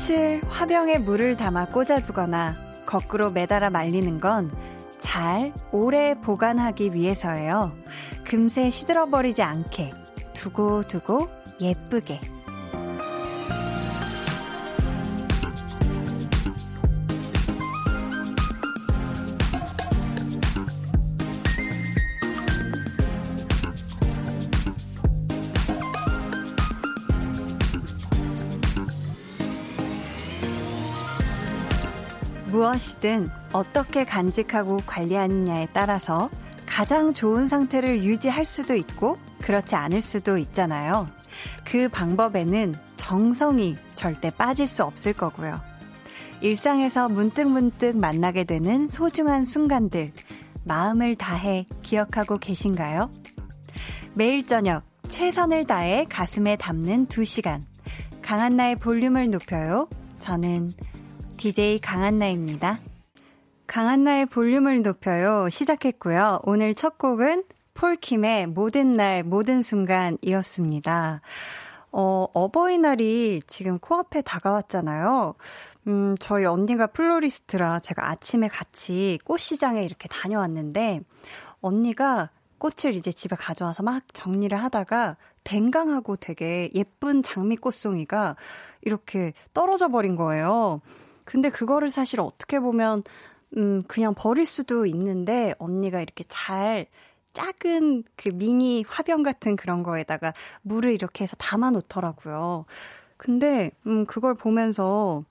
꽃을 화병에 물을 담아 꽂아두거나 거꾸로 매달아 말리는 건 잘 오래 보관하기 위해서예요. 금세 시들어버리지 않게 두고두고 예쁘게. 무엇이든 어떻게 간직하고 관리하느냐에 따라서 가장 좋은 상태를 유지할 수도 있고 그렇지 않을 수도 있잖아요. 그 방법에는 정성이 절대 빠질 수 없을 거고요. 일상에서 문득문득 만나게 되는 소중한 순간들, 마음을 다해 기억하고 계신가요? 매일 저녁 최선을 다해 가슴에 담는 2시간. 강한나의 볼륨을 높여요. 저는 DJ 강한나입니다. 강한나의 볼륨을 높여요. 시작했고요. 오늘 첫 곡은 폴킴의 모든 날, 모든 순간이었습니다. 어, 어버이날이 지금 코앞에 다가왔잖아요. 음, 저희 언니가 플로리스트라 제가 아침에 같이 꽃시장에 이렇게 다녀왔는데, 언니가 꽃을 이제 집에 가져와서 막 정리를 하다가 뱅강하고 되게 예쁜 장미꽃송이가 이렇게 떨어져 버린 거예요. 근데 그거를 사실 어떻게 보면, 음, 그냥 버릴 수도 있는데, 언니가 이렇게 잘, 작은 그 미니 화병 같은 그런 거에다가 물을 이렇게 해서 담아 놓더라고요. 근데, 음, 그걸 보면서,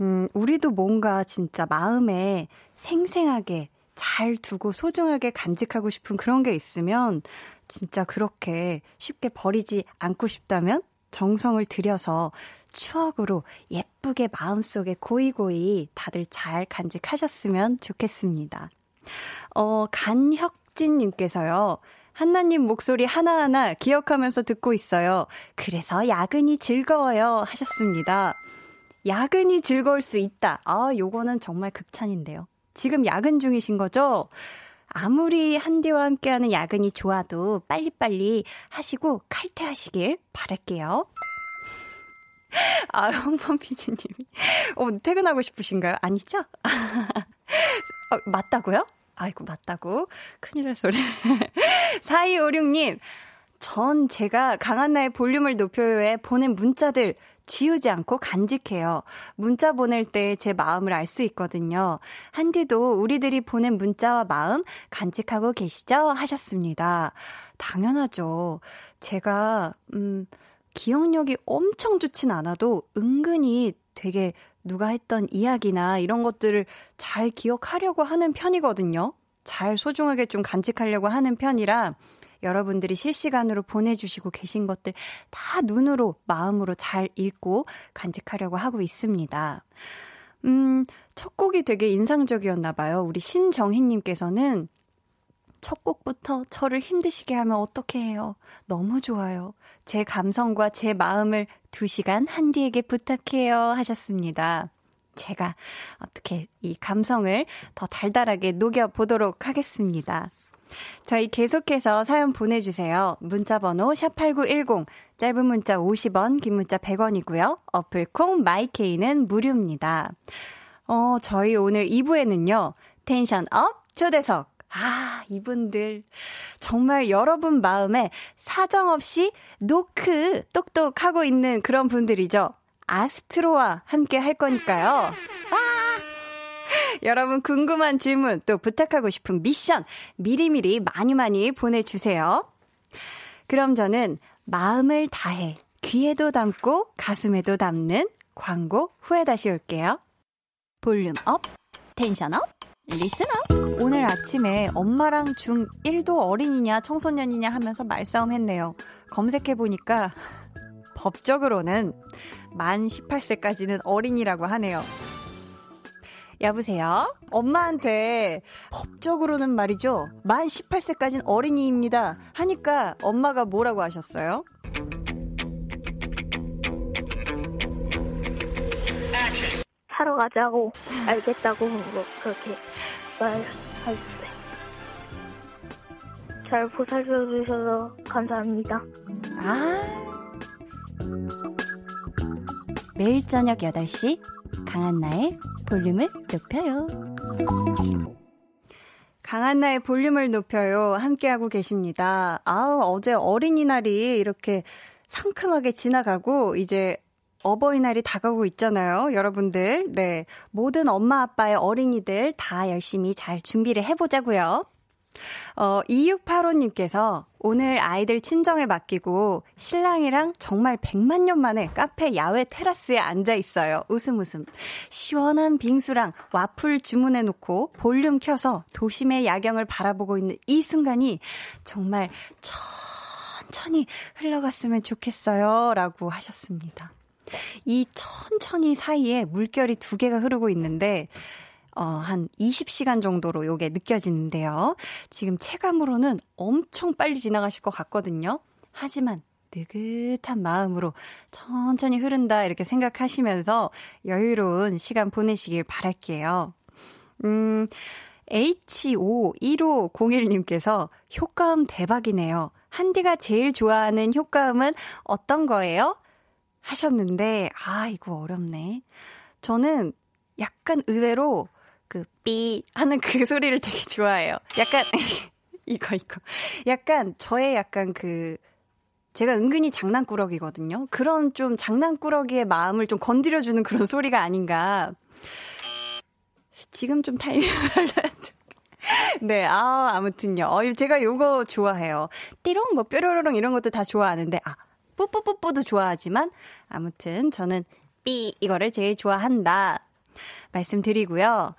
음, 우리도 뭔가 진짜 마음에 생생하게 잘 두고 소중하게 간직하고 싶은 그런 게 있으면 진짜 그렇게 쉽게 버리지 않고 싶다면 정성을 들여서 추억으로 예쁘게 마음속에 고이고이 다들 잘 간직하셨으면 좋겠습니다. 어, 간혁진님께서요. 한나님 목소리 하나하나 기억하면서 듣고 있어요. 그래서 야근이 즐거워요. 하셨습니다. 야근이 즐거울 수 있다. 아, 요거는 정말 극찬인데요. 지금 야근 중이신 거죠? 아무리 한디와 함께하는 야근이 좋아도 빨리빨리 하시고 칼퇴하시길 바랄게요. 아, 홍범 PD님이. 어, 퇴근하고 싶으신가요? 아니죠? 어, 맞다고요? 아이고, 맞다고. 큰일 날 소리. 4256님, 전 제가 강한나의 볼륨을 높여요에 보낸 문자들 지우지 않고 간직해요. 문자 보낼 때 제 마음을 알 수 있거든요. 한디도 우리들이 보낸 문자와 마음 간직하고 계시죠? 하셨습니다. 당연하죠. 제가, 음, 기억력이 엄청 좋진 않아도 은근히 되게 누가 했던 이야기나 이런 것들을 잘 기억하려고 하는 편이거든요. 잘 소중하게 좀 간직하려고 하는 편이라 여러분들이 실시간으로 보내주시고 계신 것들 다 눈으로, 마음으로 잘 읽고 간직하려고 하고 있습니다. 음, 첫 곡이 되게 인상적이었나 봐요. 우리 신정희님께서는 첫 곡부터 저를 힘드시게 하면 어떻게 해요? 너무 좋아요. 제 감성과 제 마음을 두 시간 한디에게 부탁해요. 하셨습니다. 제가 어떻게 이 감성을 더 달달하게 녹여보도록 하겠습니다. 저희 계속해서 사연 보내주세요. 문자번호 샵8910, 짧은 문자 50원, 긴 문자 100원이고요. 어플 콩 마이케이는 무료입니다. 어, 저희 오늘 2부에는요, tension up 초대석 아, 이분들. 정말 여러분 마음에 사정없이 노크 똑똑하고 있는 그런 분들이죠. 아스트로와 함께 할 거니까요. 아! 여러분 궁금한 질문 또 부탁하고 싶은 미션 미리미리 많이 많이 보내주세요. 그럼 저는 마음을 다해 귀에도 담고 가슴에도 담는 광고 후에 다시 올게요. volume up, tension up. Listener? 오늘 아침에 엄마랑 중1도 어린이냐 청소년이냐 하면서 말싸움 했네요. 검색해보니까 법적으로는 만 18세까지는 어린이라고 하네요. 여보세요? 엄마한테 법적으로는 말이죠. 만 18세까지는 어린이입니다. 하니까 엄마가 뭐라고 하셨어요? 사러 가자고 알겠다고 뭐 그렇게 말하셨어요. 잘 보살펴 주셔서 감사합니다. 아. 매일 저녁 8시 강한나의 볼륨을 높여요. 강한나의 볼륨을 높여요. 함께하고 계십니다. 아우, 어제 어린이날이 이렇게 상큼하게 지나가고 이제 어버이날이 다가오고 있잖아요. 여러분들. 네. 모든 엄마 아빠의 어린이들 다 열심히 잘 준비를 해보자고요. 어, 2685님께서 오늘 아이들 친정에 맡기고 신랑이랑 정말 100만 년 만에 카페 야외 테라스에 앉아 있어요. 웃음 웃음. 시원한 빙수랑 와플 주문해 놓고 볼륨 켜서 도심의 야경을 바라보고 있는 이 순간이 정말 천천히 흘러갔으면 좋겠어요. 라고 하셨습니다. 이 천천히 사이에 물결이 두 개가 흐르고 있는데 어, 한 20시간 정도로 요게 느껴지는데요. 지금 체감으로는 엄청 빨리 지나가실 것 같거든요. 하지만 느긋한 마음으로 천천히 흐른다 이렇게 생각하시면서 여유로운 시간 보내시길 바랄게요. 음, H51501님께서 효과음 대박이네요. 한디가 제일 좋아하는 효과음은 어떤 거예요? 하셨는데, 아, 이거 어렵네. 저는 약간 의외로 그, 삐 하는 그 소리를 되게 좋아해요. 약간, 이거, 이거. 약간, 저의 약간 그, 제가 은근히 장난꾸러기거든요. 그런 좀 장난꾸러기의 마음을 좀 건드려주는 그런 소리가 아닌가. 지금 좀 타이밍을 네, 아, 아무튼요. 어, 제가 요거 좋아해요. 띠롱, 뭐, 뾰로로롱 이런 것도 다 좋아하는데, 아, 뿌뿌뿌뿌도 좋아하지만, 아무튼 저는 삐, 이거를 제일 좋아한다. 말씀드리고요.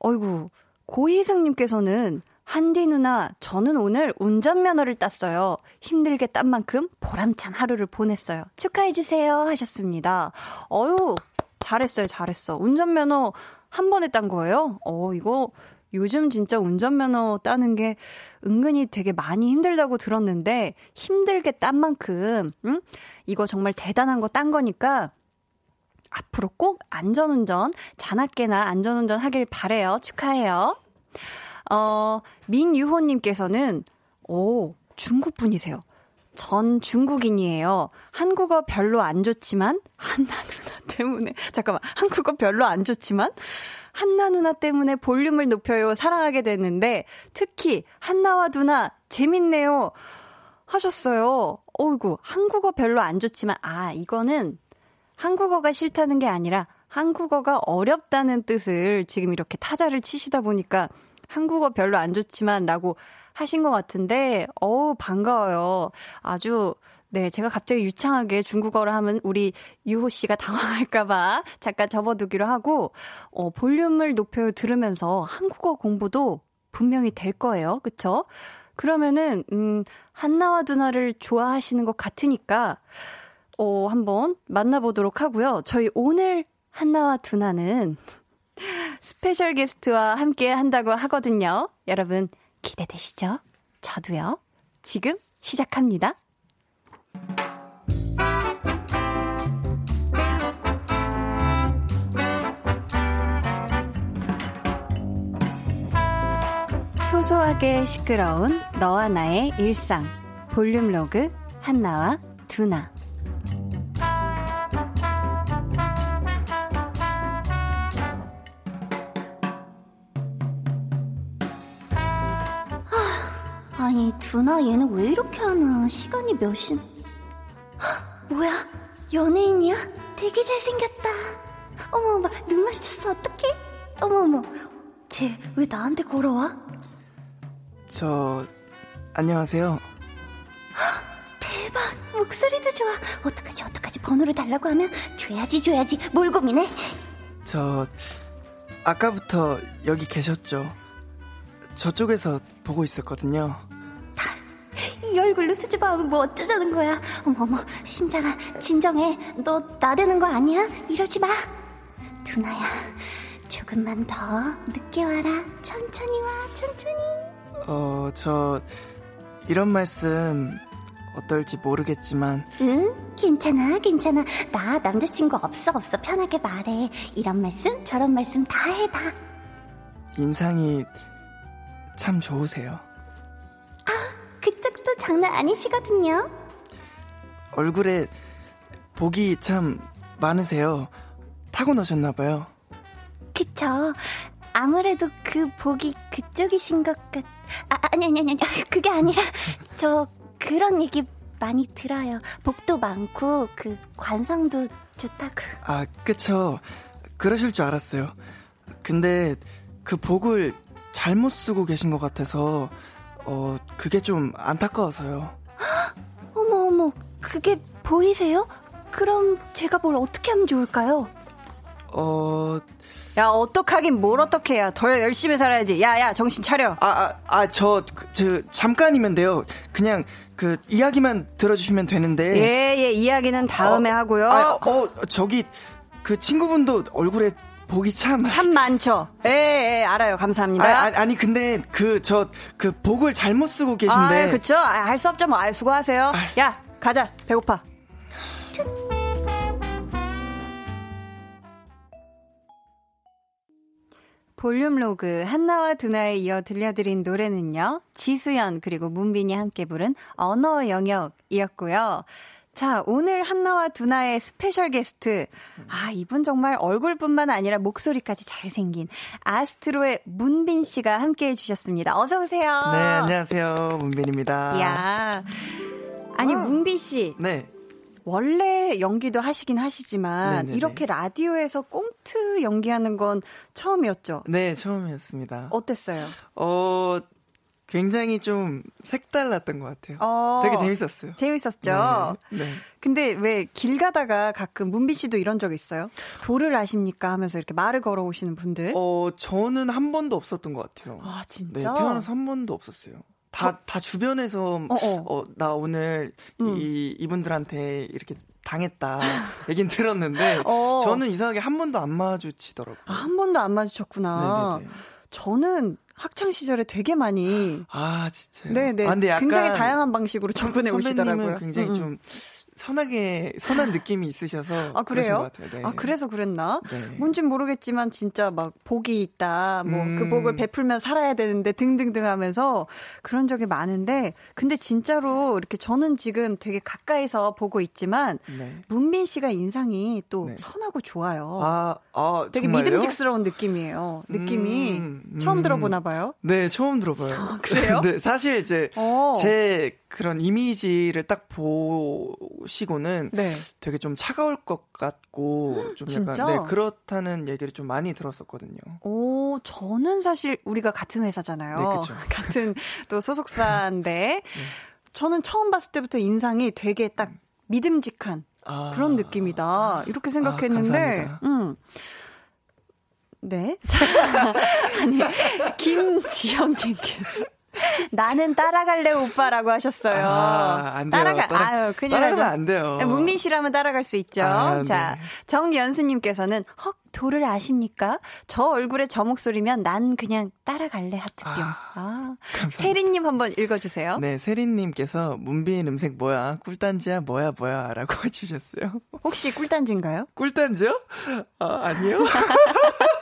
어이구, 고희승님께서는 한디 누나, 저는 오늘 운전면허를 땄어요. 힘들게 딴 만큼 보람찬 하루를 보냈어요. 축하해주세요. 하셨습니다. 어유 잘했어요, 잘했어. 운전면허 한 번에 딴 거예요? 어, 이거 요즘 진짜 운전면허 따는 게 은근히 되게 많이 힘들다고 들었는데, 힘들게 딴 만큼, 응? 이거 정말 대단한 거 딴 거니까, 앞으로 꼭 안전운전, 자나깨나 안전운전 하길 바래요. 축하해요. 어, 민유호님께서는, 오, 중국 분이세요. 전 중국인이에요. 한국어 별로 안 좋지만, 한나 누나 때문에, 잠깐만, 한국어 별로 안 좋지만, 한나 누나 때문에 볼륨을 높여요. 사랑하게 됐는데, 특히, 한나와 누나, 재밌네요. 하셨어요. 어이구, 한국어 별로 안 좋지만, 아, 이거는 한국어가 싫다는 게 아니라 한국어가 어렵다는 뜻을 지금 이렇게 타자를 치시다 보니까 한국어 별로 안 좋지만 라고 하신 것 같은데, 어우, 반가워요. 아주, 네, 제가 갑자기 유창하게 중국어를 하면 우리 유호 씨가 당황할까봐 잠깐 접어두기로 하고, 어, 볼륨을 높여 들으면서 한국어 공부도 분명히 될 거예요. 그쵸? 그러면은, 음, 한나와 두나를 좋아하시는 것 같으니까, 어, 한번 만나보도록 하고요. 저희 오늘 한나와 두나는 special guest와 함께 한다고 하거든요. 여러분 기대되시죠? 저도요. 지금 시작합니다. 소소하게 시끄러운 너와 나의 일상 볼륨 로그 한나와 두나 아니, 두나 얘는 왜 이렇게 하나? 시간이 몇 시? 헉, 뭐야? 연예인이야? 되게 잘생겼다. 어머, 어머, 눈 마주쳤어. 어떡해? 어머, 어머. 쟤 왜 나한테 걸어와? 저, 안녕하세요. 헉, 대박. 목소리도 좋아. 어떡하지, 어떡하지. 번호를 달라고 하면 줘야지, 줘야지. 뭘 고민해? 저, 아까부터 여기 계셨죠? 저쪽에서 보고 있었거든요. 이 얼굴로 수줍어하면 뭐 어쩌자는 거야. 어머머, 심장아, 진정해. 너 나대는 거 아니야? 이러지 마. 두나야, 조금만 더 늦게 와라. 천천히 와, 천천히. 어, 저, 이런 말씀 어떨지 모르겠지만. 응? 괜찮아, 괜찮아. 나 남자친구 없어, 없어. 편하게 말해. 이런 말씀, 저런 말씀 다 해, 다. 인상이 참 좋으세요. 그쪽도 장난 아니시거든요. 얼굴에 복이 참 많으세요. 타고나셨나봐요. 그쵸. 아무래도 그 복이 그쪽이신 것 같, 아, 아니, 아니, 아니, 아니, 그게 아니라, 저, 그런 얘기 많이 들어요. 복도 많고, 그, 관상도 좋다고. 아, 그쵸. 그러실 줄 알았어요. 근데, 그 복을 잘못 쓰고 계신 것 같아서, 어, 그게 좀 안타까워서요. 어머, 어머, 그게 보이세요? 그럼 제가 뭘 어떻게 하면 좋을까요? 어, 야, 어떡하긴 뭘 어떡해야. 더 열심히 살아야지. 야, 야, 정신 차려. 아, 아, 아, 저, 그, 저, 잠깐이면 돼요. 그냥, 그, 이야기만 들어주시면 되는데. 예, 예, 이야기는 다음에 어, 하고요. 아, 어, 저기, 그 친구분도 얼굴에 복이 참. 참 많죠. 예, 예, 알아요. 감사합니다. 아, 아, 아니, 근데, 그, 저, 그, 복을 잘못 쓰고 계신데. 아, 그쵸? 아, 할수 없죠. 뭐, 아, 수고하세요. 야, 가자. 배고파. volume log 한나와 두나에 이어 들려드린 노래는요. 지수연 그리고 문빈이 함께 부른 언어 영역이었고요. 자, 오늘 한나와 두나의 special guest. 아, 이분 정말 얼굴뿐만 아니라 목소리까지 잘생긴 아스트로의 문빈 씨가 함께 해주셨습니다. 어서오세요. 네, 안녕하세요. 문빈입니다. 야 아니, 아. 문빈 씨. 네. 원래 연기도 하시긴 하시지만 네네네. 이렇게 라디오에서 꽁트 연기하는 건 처음이었죠. 네, 처음이었습니다. 어땠어요? 어, 굉장히 좀 색달랐던 것 같아요. 어, 되게 재밌었어요. 재밌었죠. 네. 네. 근데 왜 길 가다가 가끔 문빈 씨도 이런 적 있어요? 도를 아십니까 하면서 이렇게 말을 걸어오시는 분들. 어, 저는 한 번도 없었던 것 같아요. 아 네, 진짜? 태어나서 한 번도 없었어요. 다, 다 주변에서, 어 어. 어, 나 오늘 음. 이, 이분들한테 이렇게 당했다. 얘긴 들었는데, 어. 저는 이상하게 한 번도 안 마주치더라고요. 아, 한 번도 안 마주쳤구나. 네네네. 저는 학창 시절에 되게 많이 아, 진짜요? 네네 아, 근데 약간 굉장히 다양한 방식으로 접근해 오시더라고요. 굉장히 음, 음. 좀 선하게, 선한 느낌이 있으셔서. 아 그래요? 네. 아 그래서 그랬나? 네. 뭔진 모르겠지만 진짜 막 복이 있다. 뭐그 음. 복을 베풀면 살아야 되는데 등등등 하면서 그런 적이 많은데 근데 진짜로 이렇게 저는 지금 되게 가까이서 보고 있지만 네. 문빈 씨가 인상이 또 네. 선하고 좋아요. 아, 아, 되게 정말요? 믿음직스러운 느낌이에요. 느낌이 음, 처음 음. 들어보나 봐요. 네, 처음 들어봐요. 아, 그래요? 네, 사실 이제 어. 제 그런 이미지를 딱 보 시고는 네. 되게 좀 차가울 것 같고 좀 진짜? 약간 네, 그렇다는 얘기를 좀 많이 들었었거든요. 오, 저는 사실 우리가 같은 회사잖아요. 네, 그쵸. 같은 또 소속사인데 저는 처음 봤을 때부터 인상이 되게 딱 믿음직한 아, 그런 느낌이다. 이렇게 생각했는데, 감사합니다. 음. 네. 자, 아니, 김지영님께서. 나는 따라갈래 오빠라고 하셨어요. 아, 안 돼요. 따라가, 따라- 아유, 큰일 따라가면. 안 돼요. 문민 씨라면 따라갈 수 있죠. 아, 자, 네. 정연수님께서는 헉 도를 아십니까? 저 얼굴에 저 목소리면 난 그냥 따라갈래 하트병. 아, 아. 세리님 한번 읽어주세요. 네, 세린님께서 문빈 음색 뭐야? 꿀단지야 뭐야 뭐야? 라고 해주셨어요. 혹시 꿀단지인가요? 꿀단지요? 아, 아니요.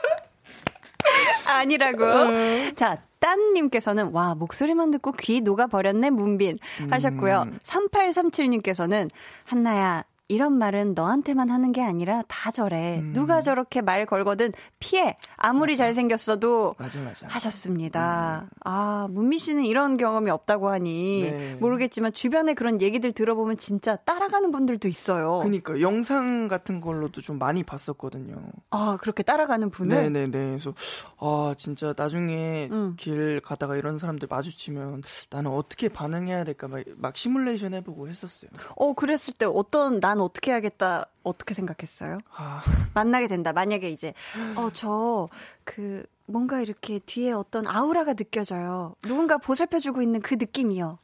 아니라고. 어. 자, 딴님께서는 와 목소리만 듣고 귀 녹아버렸네 문빈 하셨고요. 음. 3837님께서는 한나야 이런 말은 너한테만 하는 게 아니라 다 저래. 음. 누가 저렇게 말 걸거든 피해. 아무리 잘생겼어도 맞아, 맞아. 하셨습니다. 아, 문미 씨는 이런 경험이 없다고 하니 네. 모르겠지만 주변에 그런 얘기들 들어보면 진짜 따라가는 분들도 있어요. 그니까 영상 같은 걸로도 좀 많이 봤었거든요. 아, 그렇게 따라가는 분을 네네네. 그래서 아 진짜 나중에 음. 길 가다가 이런 사람들 마주치면 나는 어떻게 반응해야 될까 막, 막 시뮬레이션 해보고 했었어요. 어, 그랬을 때 어떤 난 어떻게 하겠다 어떻게 생각했어요? 아, 만나게 된다. 만약에 이제 어, 저 그 뭔가 이렇게 뒤에 어떤 아우라가 느껴져요. 누군가 보살펴주고 있는 그 느낌이요.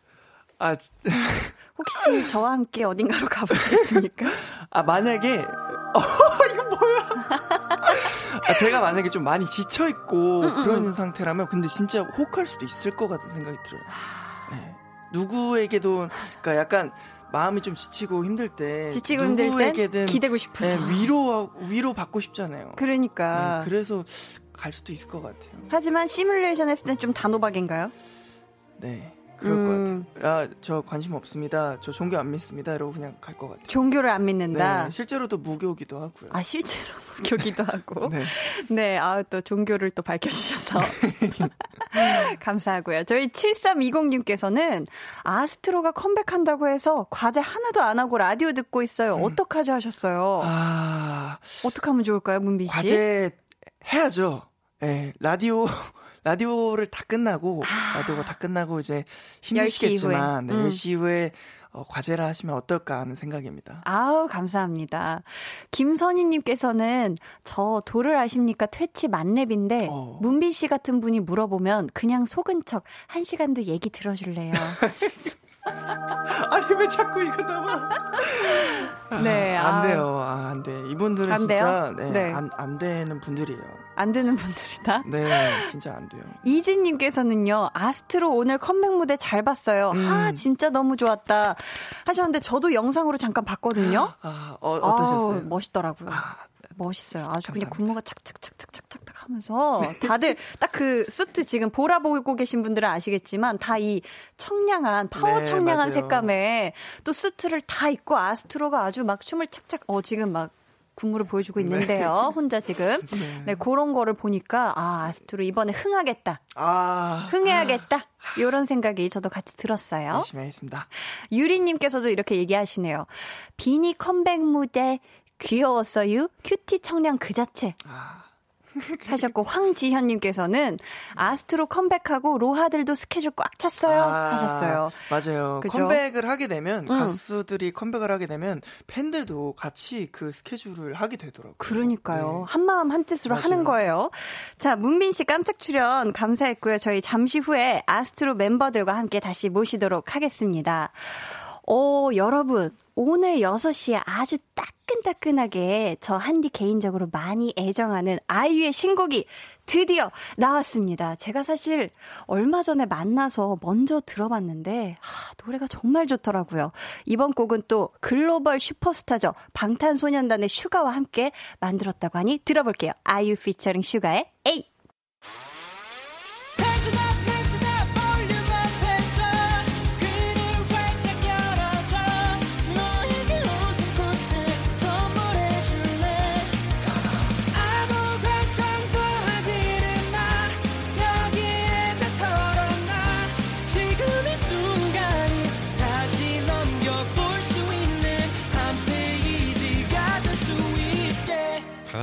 아, 지- 혹시 저와 함께 어딘가로 가보시겠습니까? 아 만약에 어 이거 뭐야? 아, 제가 만약에 좀 많이 지쳐 있고 음, 그런 상태라면 근데 진짜 혹할 수도 있을 것 같은 생각이 들어요. 아. 네. 누구에게도 그러니까 약간 마음이 좀 지치고 힘들 때 지치고 힘들 땐 누구에게든 기대고 싶어서. 네, 위로 위로 받고 싶잖아요. 그러니까. 네, 그래서 갈 수도 있을 것 같아요. 하지만 시뮬레이션 했을 때좀 단호박인가요? 네. 그럴 음. 것 같아요. 아, 저 관심 없습니다. 저 종교 안 믿습니다. 이러고 그냥 갈 것 같아요. 종교를 안 믿는다? 네, 실제로도 무교기도 하고요. 아, 실제로 무교기도 하고? 네. 네, 아, 또 종교를 또 밝혀주셔서. 감사하고요. 저희 7320님께서는 아스트로가 컴백한다고 해서 과제 하나도 안 하고 라디오 듣고 있어요. 음. 어떡하죠 하셨어요? 아. 어떡 하면 좋을까요, 문비 씨? 과제 해야죠. 예, 네, 라디오 라디오를 다 끝나고 아. 라디오가 다 끝나고 이제 힘드시겠지만 10시 이후에, 네, 10시 이후에 어, 과제를 하시면 어떨까 하는 생각입니다. 아우, 감사합니다. 김선희님께서는 저 도를 아십니까? 퇴치 만렙인데, 어. 문빈 씨 같은 분이 물어보면 그냥 속은 척, 한 시간도 얘기 들어줄래요? 아니 왜 자꾸 이거 나와? 네, 아, 안 돼요. 아, 안 돼. 이분들은 안 진짜 네, 네. 안, 안 되는 분들이에요. 안 되는 분들이다? 네, 진짜 안 돼요. 이진님께서는요, 아스트로 오늘 컴백 무대 잘 봤어요. 음. 아, 진짜 너무 좋았다. 하셨는데, 저도 영상으로 잠깐 봤거든요. 아, 어, 어떠셨어요? 아, 멋있더라고요. 아, 멋있어요. 아주 감사합니다. 그냥 군무가 착착착착착착 하면서 다들 딱 그 수트 지금 보라 보고 계신 분들은 아시겠지만 다 이 청량한 파워 네, 청량한 맞아요. 색감에 또 수트를 다 입고 아스트로가 아주 막 춤을 착착 어 지금 막 군무를 보여주고 네. 있는데요. 네. 혼자 지금. 네. 네, 그런 거를 보니까, 아, 아스트로 이번에 흥하겠다. 아. 흥해야겠다. 이런 생각이 저도 같이 들었어요. 열심히 하겠습니다. 유리님께서도 이렇게 얘기하시네요. 비니 컴백 무대 귀여웠어요. Cutie 청량 그 자체. 아. 하셨고 황지현님께서는 아스트로 컴백하고 로하들도 스케줄 꽉 찼어요 아, 하셨어요. 맞아요. 그죠? 컴백을 하게 되면 응. 가수들이 컴백을 하게 되면 팬들도 같이 그 스케줄을 하게 되더라고요. 그러니까요. 네. 한 마음 한 뜻으로 맞아요. 하는 거예요. 자 문빈 씨 깜짝 출연 감사했고요. 저희 잠시 후에 아스트로 멤버들과 함께 다시 모시도록 하겠습니다. 오, 여러분, 오늘 6시에 아주 따끈따끈하게 저 한디 개인적으로 많이 애정하는 아이유의 신곡이 드디어 나왔습니다. 제가 사실 얼마 전에 만나서 먼저 들어봤는데, 하, 노래가 정말 좋더라고요. 이번 곡은 또 글로벌 슈퍼스타죠. 방탄소년단의 슈가와 함께 만들었다고 하니 들어볼게요. 아이유 피처링 슈가의 에이!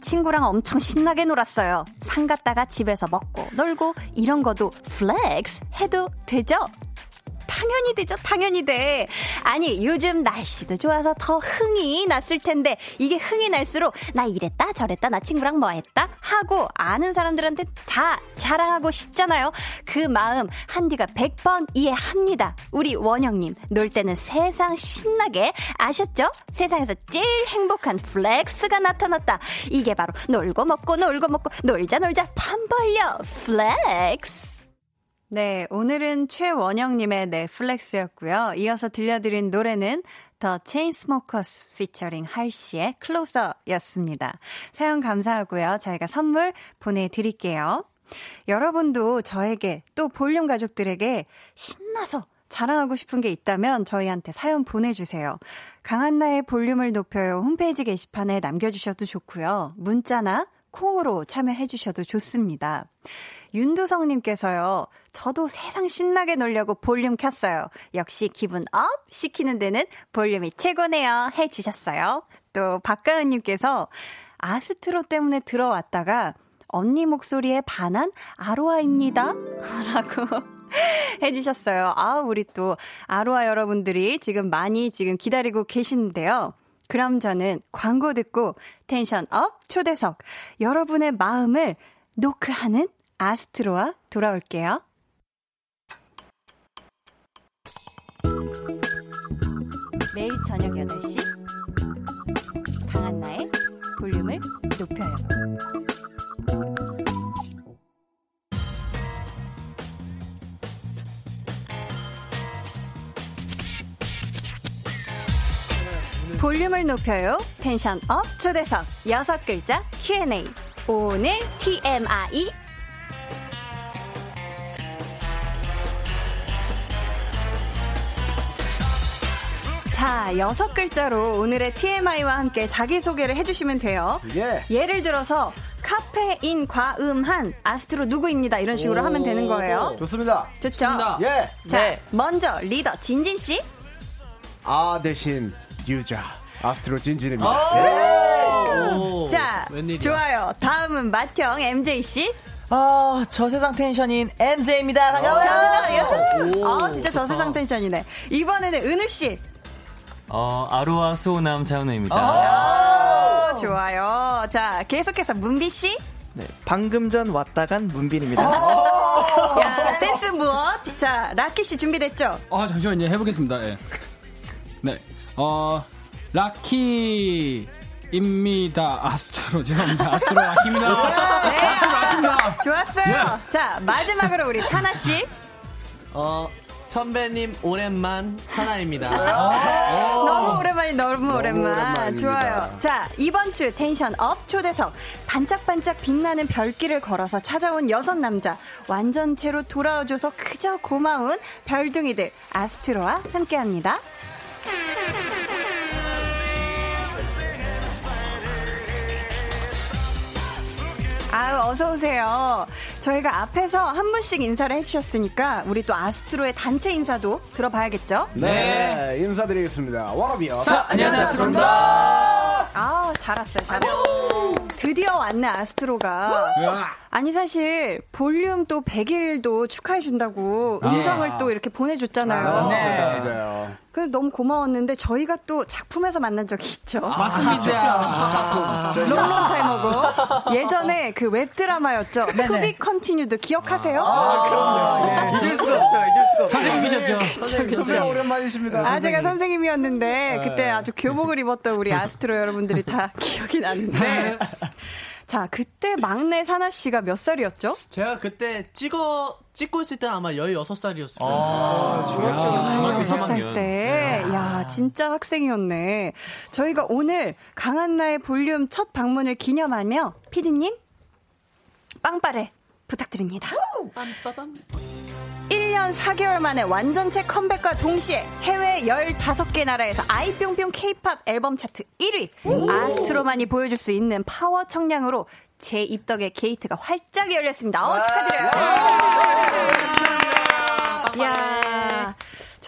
친구랑 엄청 신나게 놀았어요. 상 갔다가 집에서 먹고 놀고 이런 거도 flex 해도 되죠? 당연히 되죠. 당연히 돼. 아니, 요즘 날씨도 좋아서 더 흥이 났을 텐데, 이게 흥이 날수록, 나 이랬다, 저랬다, 나 친구랑 뭐 했다? 하고, 아는 사람들한테 다 자랑하고 싶잖아요. 그 마음, 한디가 100번 이해합니다. 우리 원영님, 놀 때는 세상 신나게, 아셨죠? 세상에서 제일 행복한 flex가 나타났다. 이게 바로 놀고 먹고 놀고 먹고, 놀자 놀자, 판 벌려, flex. 네, 오늘은 최원영님의 네, flex였고요. 이어서 들려드린 노래는 The Chainsmokers 피처링 Halsey의 Closer였습니다. 사연 감사하고요. 저희가 선물 보내드릴게요. 여러분도 저에게 또 볼륨 가족들에게 신나서 자랑하고 싶은 게 있다면 저희한테 사연 보내주세요. 강한나의 볼륨을 높여요 홈페이지 게시판에 남겨주셔도 좋고요. 문자나 콩으로 참여해주셔도 좋습니다. 윤두성님께서요, 저도 세상 신나게 놀려고 볼륨 켰어요. 역시 기분 up 시키는 데는 볼륨이 최고네요. 해주셨어요. 또 박가은님께서 아스트로 때문에 들어왔다가 언니 목소리에 반한 아로하입니다. 라고 해주셨어요. 아, 우리 또 아로하 여러분들이 지금 많이 지금 기다리고 계시는데요. 그럼 저는 광고 듣고 tension up 초대석 여러분의 마음을 노크하는 아스트로와 돌아올게요. 매일 저녁 8시 강한나의 볼륨을 높여요. 볼륨을 높여요. 텐션 업 초대석 여섯 글자 Q&A. 오늘 TMI 자, 여섯 글자로 오늘의 TMI와 함께 자기소개를 해주시면 돼요. 예. 예를 들어서, 카페인 과음한 아스트로 누구입니다. 이런 식으로 하면 되는 거예요. 좋습니다. 좋죠? 좋습니다. 예. 자, 네. 먼저 리더 진진씨. 아 대신 유자. 아스트로 진진입니다. 예. 자, 웬일이야. 좋아요. 다음은 맏형 MJ씨. 아, 저세상 텐션인 MJ입니다. 반가워요. 아, 진짜 저세상 텐션이네. 이번에는 은우씨. 어, 아로하 수호남 차은우입니다. 아~ 좋아요. 자, 계속해서 문빈 씨. 네, 방금 전 왔다 간 문빈입니다. 야, 센스 무엇? 자, 라키 씨 준비됐죠? 아, 잠시만요. 해보겠습니다. 예. 네. 어, 라키 입니다. 아스트로, 죄송합니다. 아스트로 라키입니다. 네. 아스트로 라키입니다. 좋았어요. 네. 자, 마지막으로 우리 산하 씨. 어, 선배님 오랜만 산하입니다. 아~ 너무 오랜만이 너무, 오랜만. 좋아요. 자 이번 주 tension up 초대석 반짝반짝 빛나는 별길을 걸어서 찾아온 여섯 남자 완전체로 돌아와줘서 그저 고마운 별둥이들 아스트로와 함께합니다. 아유, 어서오세요. 저희가 앞에서 한 분씩 인사를 해주셨으니까, 우리 또 아스트로의 단체 인사도 들어봐야겠죠? 네, 네 인사드리겠습니다. 워너비요. 안녕하세요. 아, 잘 왔어요, 잘 왔어요. 드디어 왔네, 아스트로가. 아니, 사실, 볼륨 또 100일도 축하해 준다고 음성을 또 이렇게 보내줬잖아요. 아, 네. 맞아요. 그 너무 고마웠는데 저희가 또 작품에서 만난 적이 있죠. 아, 맞습니다. 아, 작품. long long time ago 예전에 그 웹드라마였죠. To Be Continued 기억하세요? 아, 그럼요. 네. 잊을 수가 없죠. 잊을 수가 없죠. 선생님이셨죠. 선생님 오랜만이십니다. 아, 제가 선생님이었는데 그때 아주 교복을 입었던 우리 아스트로 여러분들이 다 기억이 나는데 자, 그때 막내 산하 씨가 몇 살이었죠? 제가 그때 찍어 찍고 있을 때 아마 16살이었어요. 아, 중학교 16살 때. 야, 진짜 학생이었네. 저희가 오늘 강한나의 볼륨 첫 방문을 기념하며 피디님 빵빠레 부탁드립니다. 1년 4개월 만에 완전체 컴백과 동시에 해외 15개 나라에서 아이뿅뿅 케이팝 앨범 차트 1위 아스트로만이 보여줄 수 있는 파워 청량으로 제 입덕의 게이트가 활짝 열렸습니다. 어, 축하드려요. 이야.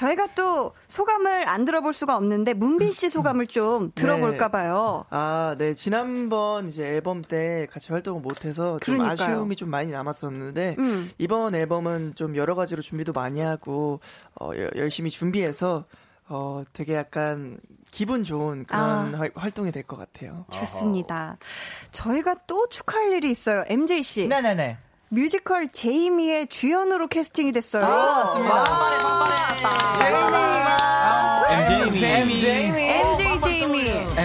저희가 또 소감을 안 들어볼 수가 없는데 문빈 씨 소감을 좀 들어볼까 네. 봐요. 네. 아, 네. 지난번 이제 앨범 때 같이 활동을 못 해서 좀 그러니까요. 아쉬움이 좀 많이 남았었는데 음. 이번 앨범은 좀 여러 가지로 준비도 많이 하고 어, 열심히 준비해서 어, 되게 약간 기분 좋은 그런 아. 활동이 될 것 같아요. 좋습니다. 저희가 또 축하할 일이 있어요. MJ 씨. 네네네. 뮤지컬 제이미의 주연으로 캐스팅이 됐어요. 아, 맞습니다. 빵빠레, 빵빠레. MJ 제이미. MJ 제이미.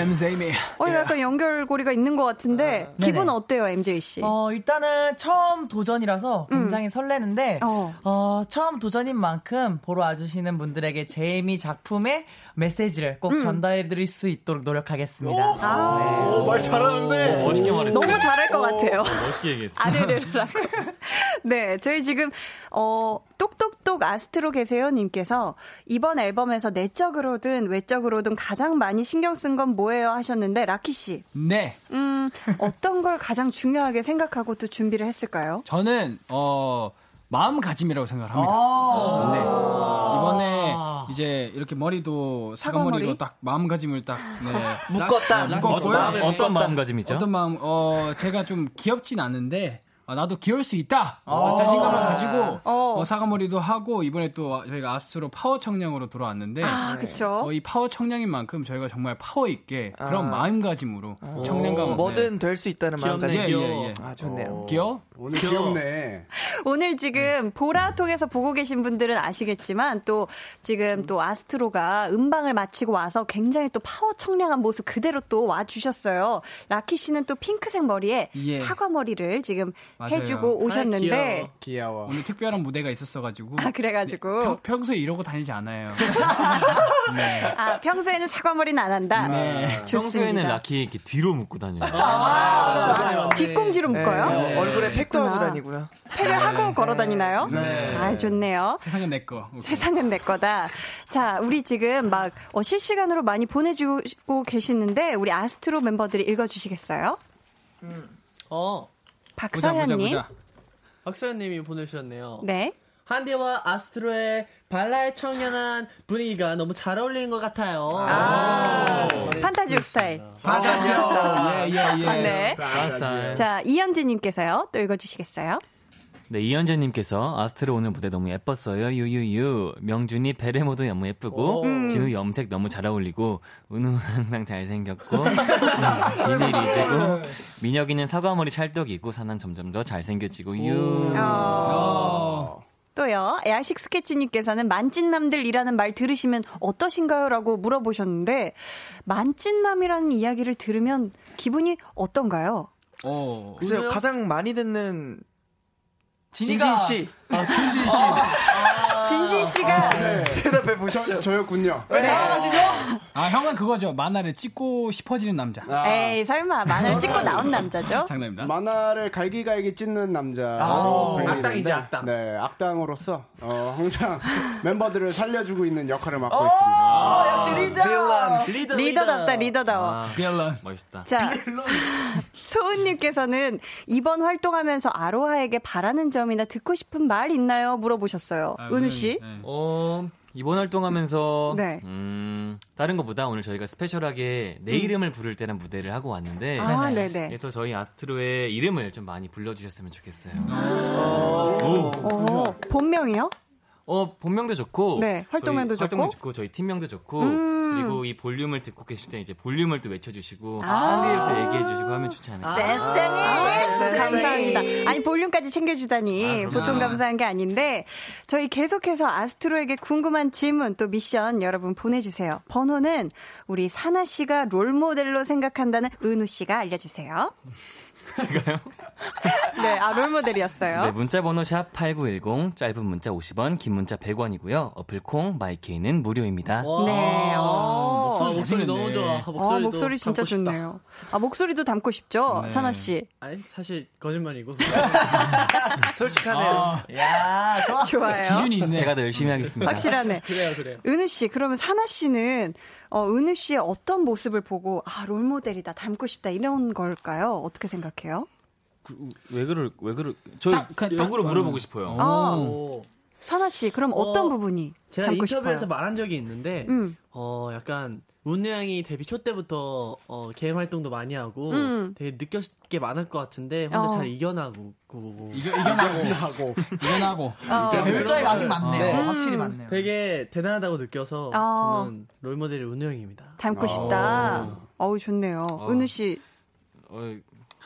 MJ미. 어, 약간 연결고리가 있는 것 같은데 아, 기분 어때요, MJ 씨? 어, 일단은 처음 도전이라서 음. 굉장히 음. 설레는데 어. 어. 처음 도전인 만큼 보러 와주시는 분들에게 제이미 작품의 메시지를 꼭 음. 전달해드릴 수 있도록 노력하겠습니다. 오, 아. 네. 오, 말 잘하는데 오, 멋있게 말했어. 너무 잘할 것 같아요. 멋있게 얘기했어. 아르르라고. 네, 저희 지금 어 똑똑똑 아스트로 계세요 님께서 이번 앨범에서 내적으로든 외적으로든 가장 많이 신경 쓴 건 뭐예요 하셨는데 라키 씨. 네. 음, 어떤 걸 가장 중요하게 생각하고 또 준비를 했을까요? 저는 어 마음가짐이라고 생각을 합니다. 아~ 네. 이번에 이제 이렇게 머리도 사과머리로 딱 마음가짐을 딱 네. 묶었다. 묶었고요. 어떤, 어떤 마음가짐이죠? 어떤 마음? 어 제가 좀 귀엽진 않은데 아, 나도 귀여울 수 있다. 어, 자신감을 가지고 어. 어, 사과머리도 하고 이번에 또 저희가 아스트로 파워 청량으로 돌아왔는데 아, 그쵸. 어, 이 파워 청량인 만큼 저희가 정말 파워 있게 그런 아. 마음가짐으로 청량감 뭐든 될 수 있다는 마음가짐. 예, 예, 예. 아 좋네요. 귀여워? 오늘 귀엽네. 오늘 지금 보라 통해서 보고 계신 분들은 아시겠지만 또 지금 또 아스트로가 음방을 마치고 와서 굉장히 또 파워 청량한 모습 그대로 또 와주셨어요. 라키 씨는 또 핑크색 머리에 예. 사과 머리를 지금 맞아요. 해주고 오셨는데 아, 귀여워. 오늘 특별한 무대가 있었어가지고 아 그래가지고 평, 소에 이러고 다니지 않아요. 네. 아 평소에는 사과 머리는 안 한다. 네. 평소에는 라키 이렇게 뒤로 묶고 다녀요. 아, 아, 뒷꽁지로 묶어요? 네. 얼굴에 팩도 하고 다니고요. 팩을 하고 걸어 다니나요? 네. 아 좋네요. 세상은 내 거. 세상은 내 거다. 자 우리 지금 막 어, 실시간으로 많이 보내주고 계시는데 우리 아스트로 멤버들이 읽어주시겠어요? 음. 어. 박서현님. 박서현님이 보내주셨네요. 네. 한디와 아스트로의 발랄 청량한 분위기가 너무 잘 어울리는 것 같아요. 아, 판타지옥 스타일. 판타지옥 스타일. 예, 예, 예. 네. 자, 이현진님께서요. 또 읽어주시겠어요? 네, 이현재님께서 아스트로 오늘 무대 너무 예뻤어요. 유유유. 명준이 베레모도 너무 예쁘고, 음. 진우 염색 너무 잘 어울리고, 은우 항상 잘생겼고, 음, 이일 이지고, 민혁이는 사과머리 찰떡이고, 사난 점점 더 잘생겨지고, 유. 어. 또요, 야식 스케치님께서는 만찢남들이라는 말 들으시면 어떠신가요? 라고 물어보셨는데, 만찢남이라는 이야기를 들으면 기분이 어떤가요? 어, 글쎄요, 가장 많이 듣는 진진 씨. 아, 진진 씨. 아, 진진 씨가 아, 네. 대답해 보시죠. 저였군요. 왜 네. 당황하시죠? 아 형은 그거죠. 만화를 찍고 싶어지는 남자. 아. 에이 설마 만화를 찍고 나온 남자죠? 장난입니다. 만화를 갈기갈기 찢는 남자. 아, 악당이지 악당. 네, 악당으로서 어, 항상 멤버들을 살려주고 있는 역할을 맡고 오, 있습니다. 역시 리더. 리더. 리더답다 리더다워. 아, 빌런. 멋있다. 자 소은님께서는 이번 활동하면서 아로하에게 바라는 점이나 듣고 싶은 말 있나요? 물어보셨어요. 아, 은우 씨. 네. 어, 이번 활동하면서 네. 음, 다른 것보다 오늘 저희가 special하게 내 음. 이름을 부를 때는 무대를 하고 왔는데 아, 네네. 그래서 저희 아스트로의 이름을 좀 많이 불러주셨으면 좋겠어요. 오. 오. 오. 본명이요? 어 본명도 좋고 네 활동명도 좋고 활동명 좋고 저희 팀명도 좋고 음. 그리고 이 볼륨을 듣고 계실 때 이제 볼륨을 또 외쳐주시고 한디를 아. 또 얘기해주시고 하면 좋지 않을까? 세상에 아, 감사합니다. 아니 볼륨까지 챙겨주다니 아, 보통 감사한 게 아닌데 저희 계속해서 아스트로에게 궁금한 질문 또 미션 여러분 보내주세요. 번호는 우리 사나 씨가 롤 모델로 생각한다는 은우 씨가 알려주세요. 제가요? 네, 아, 롤모델이었어요. 네, 문자번호 샵 8910, 짧은 문자 50원, 긴 문자 100원이고요. 어플 콩, 마이케이는 무료입니다. 네, 어. 목소리, 목소리 너무 좋아. 목소리, 어, 목소리 진짜 좋네요. 아, 목소리도 담고 싶죠? 네. 사나씨. 아니, 사실, 거짓말이고. 솔직하네요. 아. 야, 좋아. 좋아요. 기준이 있네. 제가 더 열심히 하겠습니다. 확실하네. 그래요, 그래요. 은우씨, 그러면 사나씨는 어, 은우 씨의 어떤 모습을 보고 아 롤모델이다 닮고 싶다 이런 걸까요? 어떻게 생각해요? 그, 왜 그럴 왜 그럴 저 역으로 물어보고 싶어요. 어. 선아 씨, 그럼 어떤 어, 부분이 제가 인터뷰에서 싶어요? 말한 적이 있는데 음. 어 약간 운우 양이 데뷔 초 때부터 어, 개인 활동도 많이 하고 음. 되게 느꼈을 게 많을 것 같은데 혼자 어. 잘 이겨나고 이겨, 이겨나고 이겨나고 어. 별점이 아직 많네요. 네. 확실히 많네요. 되게 대단하다고 느껴서 어. 저는 롤모델이 은우 형입니다. 닮고 싶다. 어. 어우 좋네요. 어. 은우 씨. 어,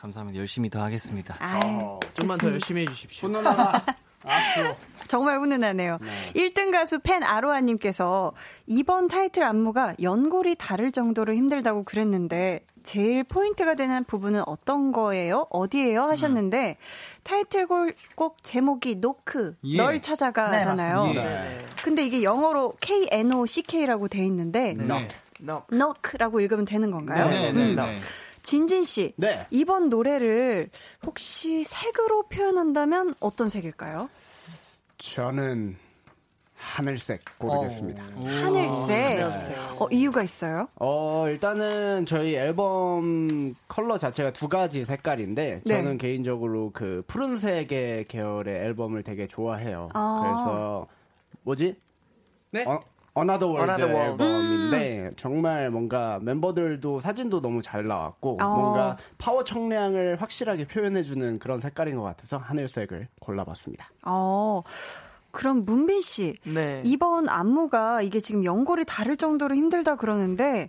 감사합니다. 열심히 더 하겠습니다. 어, 좀만 더 열심히 해주십시오. 훈훈하다. 정말 훈훈하네요. 네. 1등 가수 팬 아로하님께서 이번 타이틀 안무가 연골이 닳을 정도로 힘들다고 그랬는데 제일 포인트가 되는 부분은 어떤 거예요? 어디예요? 하셨는데 음. 타이틀곡 꼭 제목이 노크 예. 널 찾아가잖아요. 네, 예. 근데 이게 영어로 K N O C K라고 돼 있는데 네. 너크라고 읽으면 되는 건가요? 네, 네, 네. 진진 씨, 네. 이번 노래를 혹시 색으로 표현한다면 어떤 색일까요? 저는 하늘색 고르겠습니다. 오. 하늘색. 네. 어, 이유가 있어요? 어, 일단은 저희 앨범 컬러 자체가 두 가지 색깔인데 네. 저는 개인적으로 그 푸른색의 계열의 앨범을 되게 좋아해요. 아. 그래서 뭐지? 네? 어, Another World Another World. 앨범인데 음. 정말 뭔가 멤버들도 사진도 너무 잘 나왔고 어. 뭔가 파워 청량을 확실하게 표현해주는 그런 색깔인 것 같아서 하늘색을 골라봤습니다. 어. 그럼 문빈 씨, 네. 이번 안무가 이게 지금 연골이 다를 정도로 힘들다 그러는데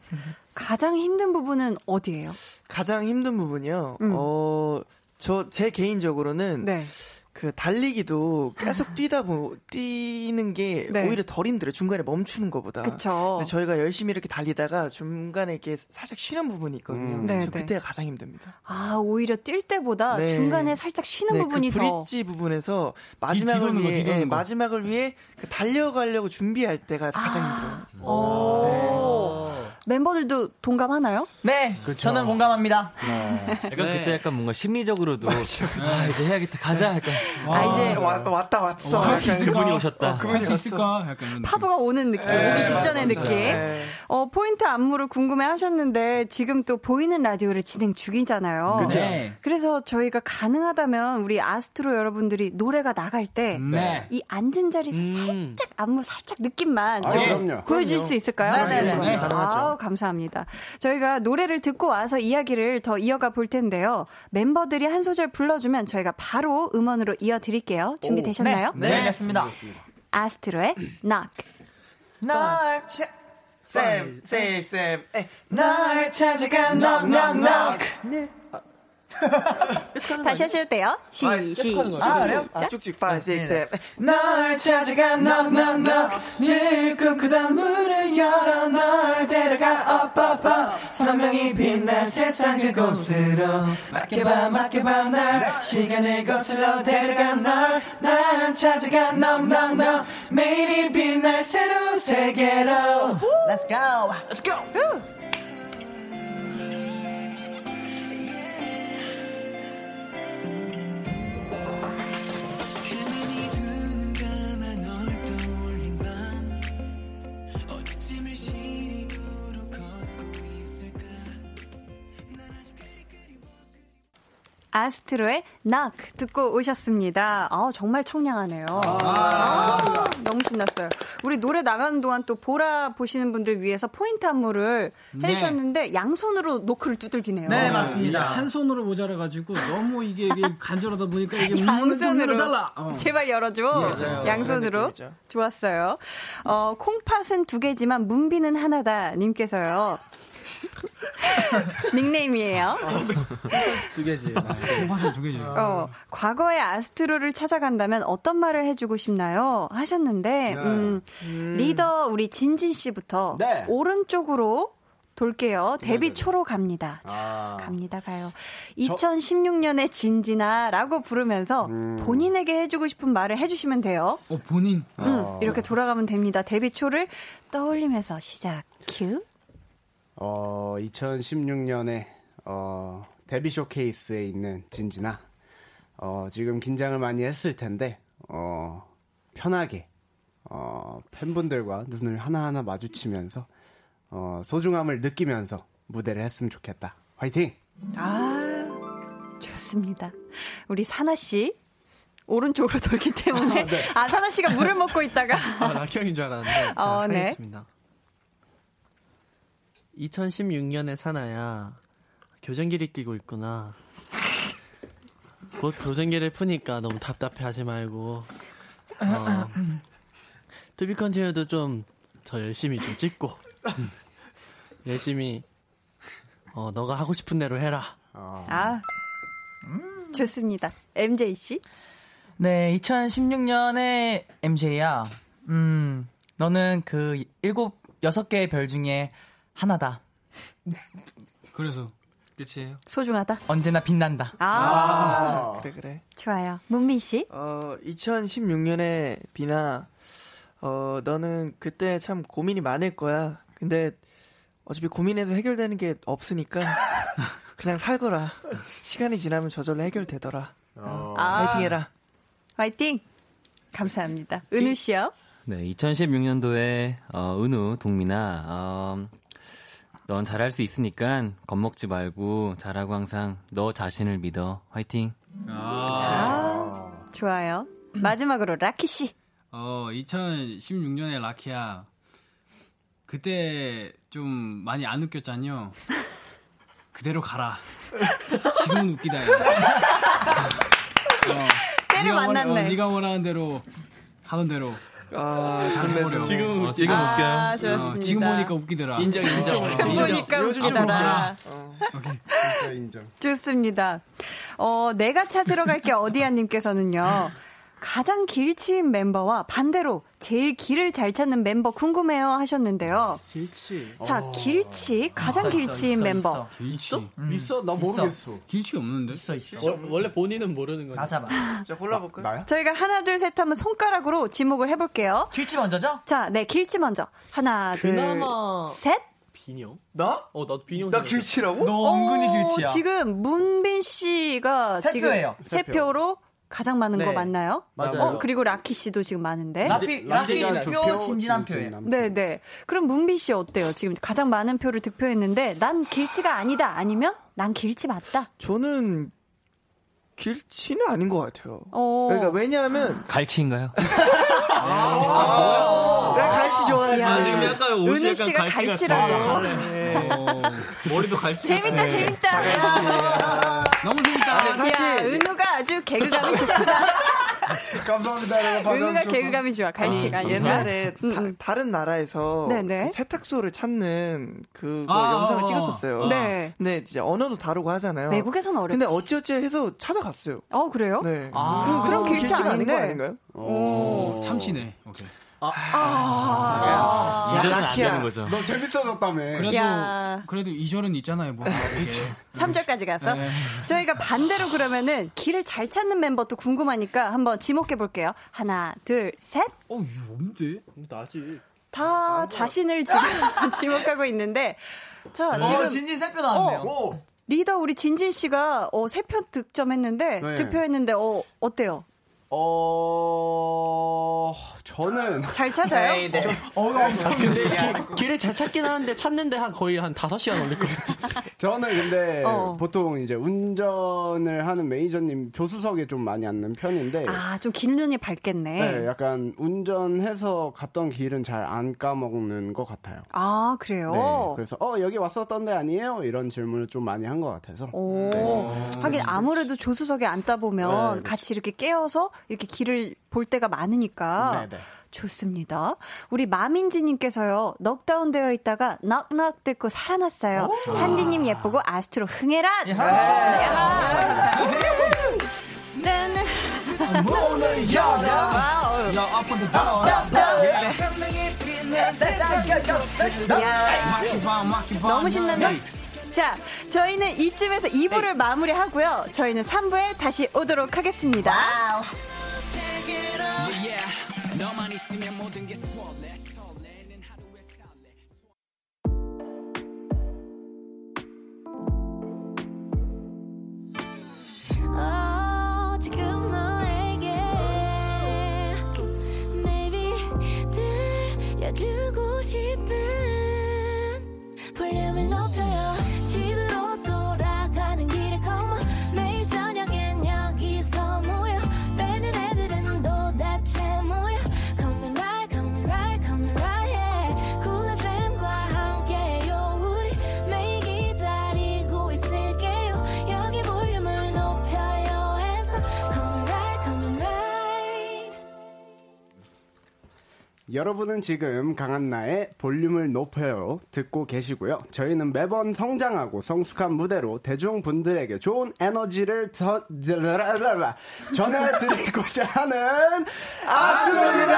가장 힘든 부분은 어디예요? 가장 힘든 부분이요. 음. 어, 저 제 개인적으로는 네. 그 달리기도 계속 뛰다 보 뛰는 게 네. 오히려 덜 힘들어요. 중간에 멈추는 것보다. 그쵸. 근데 저희가 열심히 이렇게 달리다가 중간에 이렇게 살짝 쉬는 부분이 있거든요. 음. 네, 그때가 가장 힘듭니다. 아 오히려 뛸 때보다 네. 중간에 살짝 쉬는 네, 부분이 그 브릿지 더. 부분에서 마지막을 뒤, 위해 네, 마지막을 위해 그 달려가려고 준비할 때가 가장 아. 힘들어요. 오. 멤버들도 동감하나요? 네, 그렇죠. 저는 공감합니다. 네. 약간 네. 그때 약간 뭔가 심리적으로도 아, 이제 해야겠다, 가자. 약간 아, 이제 와, 왔다 왔어. 어, 그분이 오셨다. 어, 할수 있을까? 약간 파도가 오는 느낌, 네, 오기 직전의 느낌. 네. 어, 포인트 안무를 궁금해하셨는데 지금 또 보이는 라디오를 진행 중이잖아요. 그렇죠. 네. 그래서 저희가 가능하다면 우리 아스트로 여러분들이 노래가 나갈 때이 네. 앉은 자리에서 음. 살짝 안무 살짝 느낌만 아, 그럼요. 보여줄 그럼요. 수 있을까요? 네, 네, 네. 가능하죠. 아 우, 감사합니다. 저희가 노래를 듣고 와서 이야기를 더 이어가 볼 텐데요. 멤버들이 한 소절 불러주면 저희가 바로 음원으로 이어드릴게요. 준비되셨나요? 네, 네, 됐습니다. 아스트로의 Knock. 널 찾... 쌤, 쌤, 쌤, 널 찾아가 knock, knock, knock. 다시 하실 때요. 시, 아, 시, 아, 그래요? 아, 쭉쭉 5, 6, 7. 널 찾아가 knock, knock, knock. 늘 꿈꾸던 문을 열어 널 데려가 up, up, up. 선명히 빛난 세상 그곳으로 맡겨봐, 맡겨봐 날 시간을 거슬러 데려가 널난 찾아가 knock, knock, knock. 매일이 빛날 새로운 세계로 Let's go! Let's go! 아스트로의 낙 듣고 오셨습니다. 아, 정말 청량하네요. 아, 아, 너무 신났어요. 우리 노래 나가는 동안 또 보라 보시는 분들 위해서 포인트 안무를 네. 해주셨는데 양손으로 노크를 두들기네요. 네, 맞습니다. 한 손으로 모자라 가지고 너무 이게, 이게 간절하다 보니까 이게 좀 열어달라. 어. 제발 열어줘. 예, 양손으로. 좋았어요. 어, 콩팥은 두 개지만 문비는 하나다. 님께서요. 닉네임이에요. 두 개지. 콩팥은 두 개지. 어, 과거의 아스트로를 찾아간다면 어떤 말을 해주고 싶나요? 하셨는데, 네. 음, 음. 리더 우리 진진 씨부터 네. 오른쪽으로 돌게요. 데뷔 네네네. 초로 갑니다. 자, 아. 갑니다, 가요. 2016년에 진진아라고 부르면서 음. 본인에게 해주고 싶은 말을 해주시면 돼요. 어, 본인? 음, 아. 이렇게 돌아가면 됩니다. 데뷔 초를 떠올리면서 시작. 큐. 어, 2016년에 어, 데뷔 쇼케이스에 있는 진진아. 어, 지금 긴장을 많이 했을 텐데 어, 편하게 어, 팬분들과 눈을 하나하나 마주치면서 어, 소중함을 느끼면서 무대를 했으면 좋겠다. 화이팅! 아, 좋습니다. 우리 사나 씨 오른쪽으로 돌기 때문에 아, 네. 아 사나 씨가 물을 먹고 있다가 아, 락형인 줄 알았는데 어, 네. 하겠습니다. 2016년에 산하야 교정기를 끼고 있구나. 곧 교정기를 푸니까 너무 답답해 하지 말고 어, To Be Continued도 좀 더 열심히 좀 찍고 열심히 어, 너가 하고 싶은 대로 해라. 아, 음. 좋습니다. MJ 씨. 네, 2016년에 MJ야. 음, 너는 그 일곱 여섯 개의 별 중에 하나다. 그래서 끝이에요? 소중하다. 언제나 빛난다. 아, 아 그래 그래. 좋아요. 문미 씨. 어 2016년에 비나 어 너는 그때 참 고민이 많을 거야. 근데 어차피 고민해도 해결되는 게 없으니까 그냥 살거라. 시간이 지나면 저절로 해결되더라. 어. 아. 화이팅해라. 화이팅. 감사합니다. 은우 씨요. 네, 2016년도에 어, 은우 동민아 어, 넌 잘할 수 있으니까 겁먹지 말고 잘하고 항상 너 자신을 믿어. 화이팅. 아, 아 좋아요. 마지막으로 라키 씨. 어, 2016년에 라키야. 그때 좀 많이 안 웃겼잖요. 그대로 가라. 지금은 웃기다. 야. 어, 때를 만났네. 원, 어, 네가 원하는 대로 하던 대로. 아, 잘해보려. 지금, 어, 지금 아, 웃겨요. 좋습니다. 어, 지금 보니까 웃기더라. 인정, 인정. 지금 보니까 웃기더라. 어, 진짜 인정. 좋습니다. 어, 내가 찾으러 갈게 어디야님께서는요. 가장 길치인 멤버와 반대로 제일 길을 잘 찾는 멤버 궁금해요 하셨는데요. 길치. 자, 어. 길치, 가장 있어, 길치인 있어, 멤버. 있어. 길치. 음. 있어? 나 모르겠어. 길치 없는데? 있어, 있어. 워, 원래 본인은 모르는 거죠. 맞아, 맞아. 자, 골라 볼까요? 나야? 저희가 하나, 둘, 셋 하면 손가락으로 지목을 해 볼게요. 길치 먼저죠? 자, 네, 길치 먼저. 하나, 그나마- 둘, 셋. 빈이 형? 나? 어, 나도 빈이 형. 나 길치라고? 너 은근히 어, 길치야. 지금 문빈 씨가 세 지금 표예요. 세 표로 가장 많은 네. 거 맞나요? 맞아요. 어, 그리고 라키 씨도 지금 많은데. 라키, 두두 표, 표, 진진 한 진진 표예요. 네, 네. 그럼 문빈 씨 어때요? 지금 가장 많은 표를 득표했는데 난 길치가 아니다. 아니면 난 길치 맞다. 저는 길치는 아닌 것 같아요. 어. 그러니까 왜냐하면 갈치인가요? 나 갈치 좋아하지. 야, 지금 약간 옷이 은우 씨가 갈치 갈치라고. 같아. 네. 머리도 갈치. 재밌다, 재밌다. 너무 재밌다. 야, 은우가 아주 개그감이 좋구나. 감사합니다, 여러분. 은우가. 개그감이 좋아, 갈치가. 아니, 옛날. 옛날에 음, 다, 음. 다 른 나라에서 네네. 그 세탁소를 찾는 그거 아, 영상을 어, 찍었었어요. 네. 근데 이제 언어도 다르고 하잖아요. 외국에서는 어렵지. 근데 어찌어찌 해서 찾아갔어요. 어, 그래요? 네. 아. 그, 그럼 길치 아닌 거. 아닌가요? 오, 참치네. 오케이. 아. 이전은 안 라키야. 되는 거죠. 너 재밌어졌다며. 그래도 야. 그래도 이절은 있잖아요. 뭐. 이렇게. 3절까지 갔어? 네. 저희가 반대로 그러면은 길을 잘 찾는 멤버도 궁금하니까 한번 지목해 볼게요. 하나, 둘, 셋. 어, 이거 뭔데? 나지. 다 자신을 지금 지목하고 있는데. 자, 어, 지금 진진 세표 나왔네요. 오! 리더 우리 진진 씨가 어, 세표 득점했는데, 네. 득표했는데, 어, 어때요? 어, 저는. 잘 찾아요? 어, 엄청 근데 길, 길을 잘 찾긴 하는데 찾는데 한 거의 한 5시간 걸릴 것 같아. 저는 근데 어. 보통 이제 운전을 하는 매니저님 조수석에 좀 많이 앉는 편인데. 아, 좀 길 눈이 밝겠네. 네, 약간 운전해서 갔던 길은 잘 안 까먹는 것 같아요. 아, 그래요? 네, 그래서 어 여기 왔었던 데 아니에요? 이런 질문을 좀 많이 한 것 같아서. 오, 하긴 아무래도 조수석에 앉다 보면 네, 그렇죠. 같이 이렇게 깨어서 이렇게 길을 볼 때가 많으니까 네, 네. 좋습니다. 우리 마민지님께서요 넉다운 되어 있다가 넉넉 듣고 살아났어요. 한디님 예쁘고 아스트로 흥해라. 마키방. 너무 신난다. 자, 저희는 이쯤에서 2부를 마무리하고요. 저희는 3부에 다시 오도록 하겠습니다. 너만 있으면 모든 게. 어, 지금 너에게 maybe 들려주고 싶은 여러분은 지금 강한나의 볼륨을 높여요 듣고 계시고요. 저희는 매번 성장하고 성숙한 무대로 대중분들에게 좋은 에너지를 더, 전해드리고자 하는 아스트로입니다.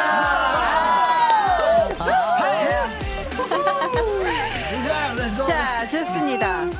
자, 좋습니다.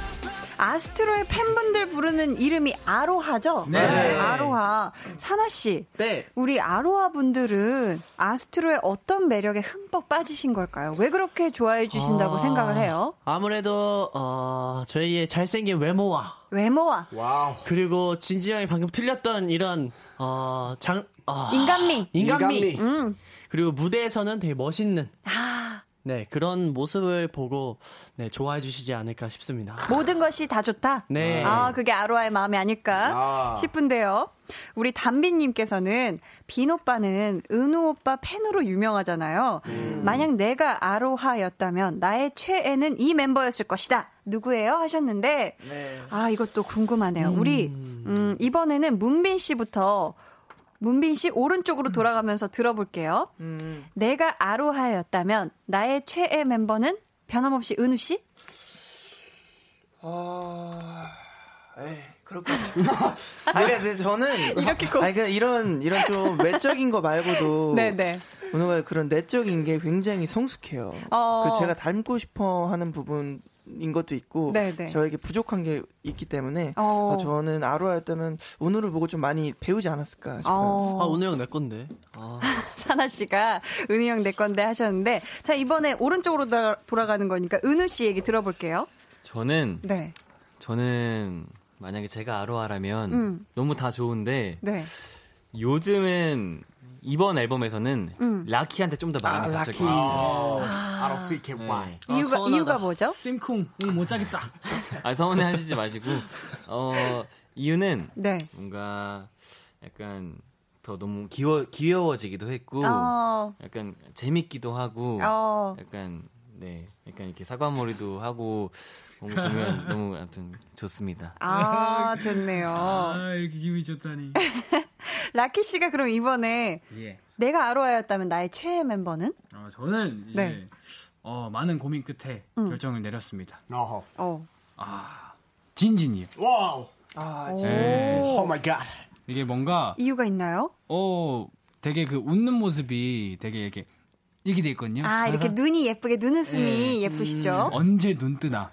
아스트로의 팬분들 부르는 이름이 아로하죠? 네. 아로하. 산하씨. 네. 우리 아로하 분들은 아스트로의 어떤 매력에 흠뻑 빠지신 걸까요? 왜 그렇게 좋아해 주신다고 아, 생각을 해요? 아무래도 어, 저희의 잘생긴 외모와 외모와 와우. 그리고 진진 형이 방금 틀렸던 이런 어, 장 어, 인간미. 인간미. 인간미. 음. 그리고 무대에서는 되게 멋있는 아, 네, 그런 모습을 보고 네, 좋아해 주시지 않을까 싶습니다. 모든 것이 다 좋다? 네. 아, 그게 아로하의 마음이 아닐까 아. 싶은데요. 우리 담비님께서는 빈 오빠는 은우 오빠 팬으로 유명하잖아요. 음. 만약 내가 아로하였다면 나의 최애는 이 멤버였을 것이다. 누구예요? 하셨는데, 네. 아, 이것도 궁금하네요. 음. 우리, 음, 이번에는 문빈 씨부터 문빈 씨 오른쪽으로 돌아가면서 들어볼게요. 음. 내가 아로하였다면 나의 최애 멤버는 변함없이 은우 씨? 어... 에이, 그럴 것 같아요. 아니, 근데 저는. 이렇게 고... 아니, 그냥 이런, 이런 좀 외적인 거 말고도. 네네. 은우가 그런 내적인 게 굉장히 성숙해요. 어... 그 제가 닮고 싶어 하는 부분 인 것도 있고 네네. 저에게 부족한 게 있기 때문에 어. 어, 저는 아로아였다면 오늘을 보고 좀 많이 배우지 않았을까 싶어요. 어. 아 은우 형내 건데. 아. 사나 씨가 은우 형내 건데 하셨는데 자 이번에 오른쪽으로 돌아가는 거니까 은우 씨 얘기 들어볼게요. 저는 네. 저는 만약에 제가 아로아라면 음. 너무 다 좋은데 네. 요즘은 이번 앨범에서는 음. 라키한테 좀 더 마음이 아, 갔을 거예요. 아, 알아 수 있게 와. 이유가 아, 이유가 뭐죠? 심쿵 못 자겠다. 아 서운해 하시지 마시고 어 이유는 네. 뭔가 약간 더 너무 귀여 귀여워지기도 했고 어. 약간 재밌기도 하고 어. 약간 네 약간 이렇게 사과머리도 하고 보면 너무 아무튼 좋습니다. 아 좋네요. 아 이렇게 기분이 좋다니. 라키 씨가 그럼 이번에 예. 내가 아로하였다면 나의 최애 멤버는? 어, 저는 이제 네. 어, 많은 고민 끝에 음. 결정을 내렸습니다. 어허. 어. 아 진진이요. Wow. 아 진진. 네. Oh my God. 이게 뭔가 이유가 있나요? 어 되게 그 웃는 모습이 되게 이렇게 이렇게 돼 있거든요. 아 이렇게 눈이 예쁘게 눈웃음이 네. 예쁘시죠? 음, 언제 눈 뜨나.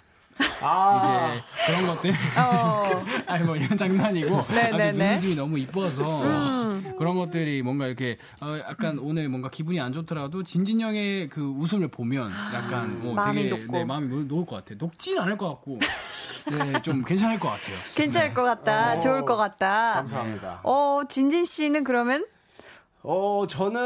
아. 이제 그런 것들. 어. 아니 뭐 이런 장난이고 네네네. 눈웃음이 너무 이뻐서 음. 그런 것들이 뭔가 이렇게 어, 약간 오늘 뭔가 기분이 안 좋더라도 진진 형의 그 웃음을 보면 약간 뭐 마음이 되게 녹고. 네, 마음이 놓, 놓을 것 같아. 녹진 않을 것 같고. 네, 좀 괜찮을 것 같아요. 괜찮을 네. 것 같다. 어, 좋을 것 같다. 감사합니다. 어, 진진 씨는 그러면 어, 저는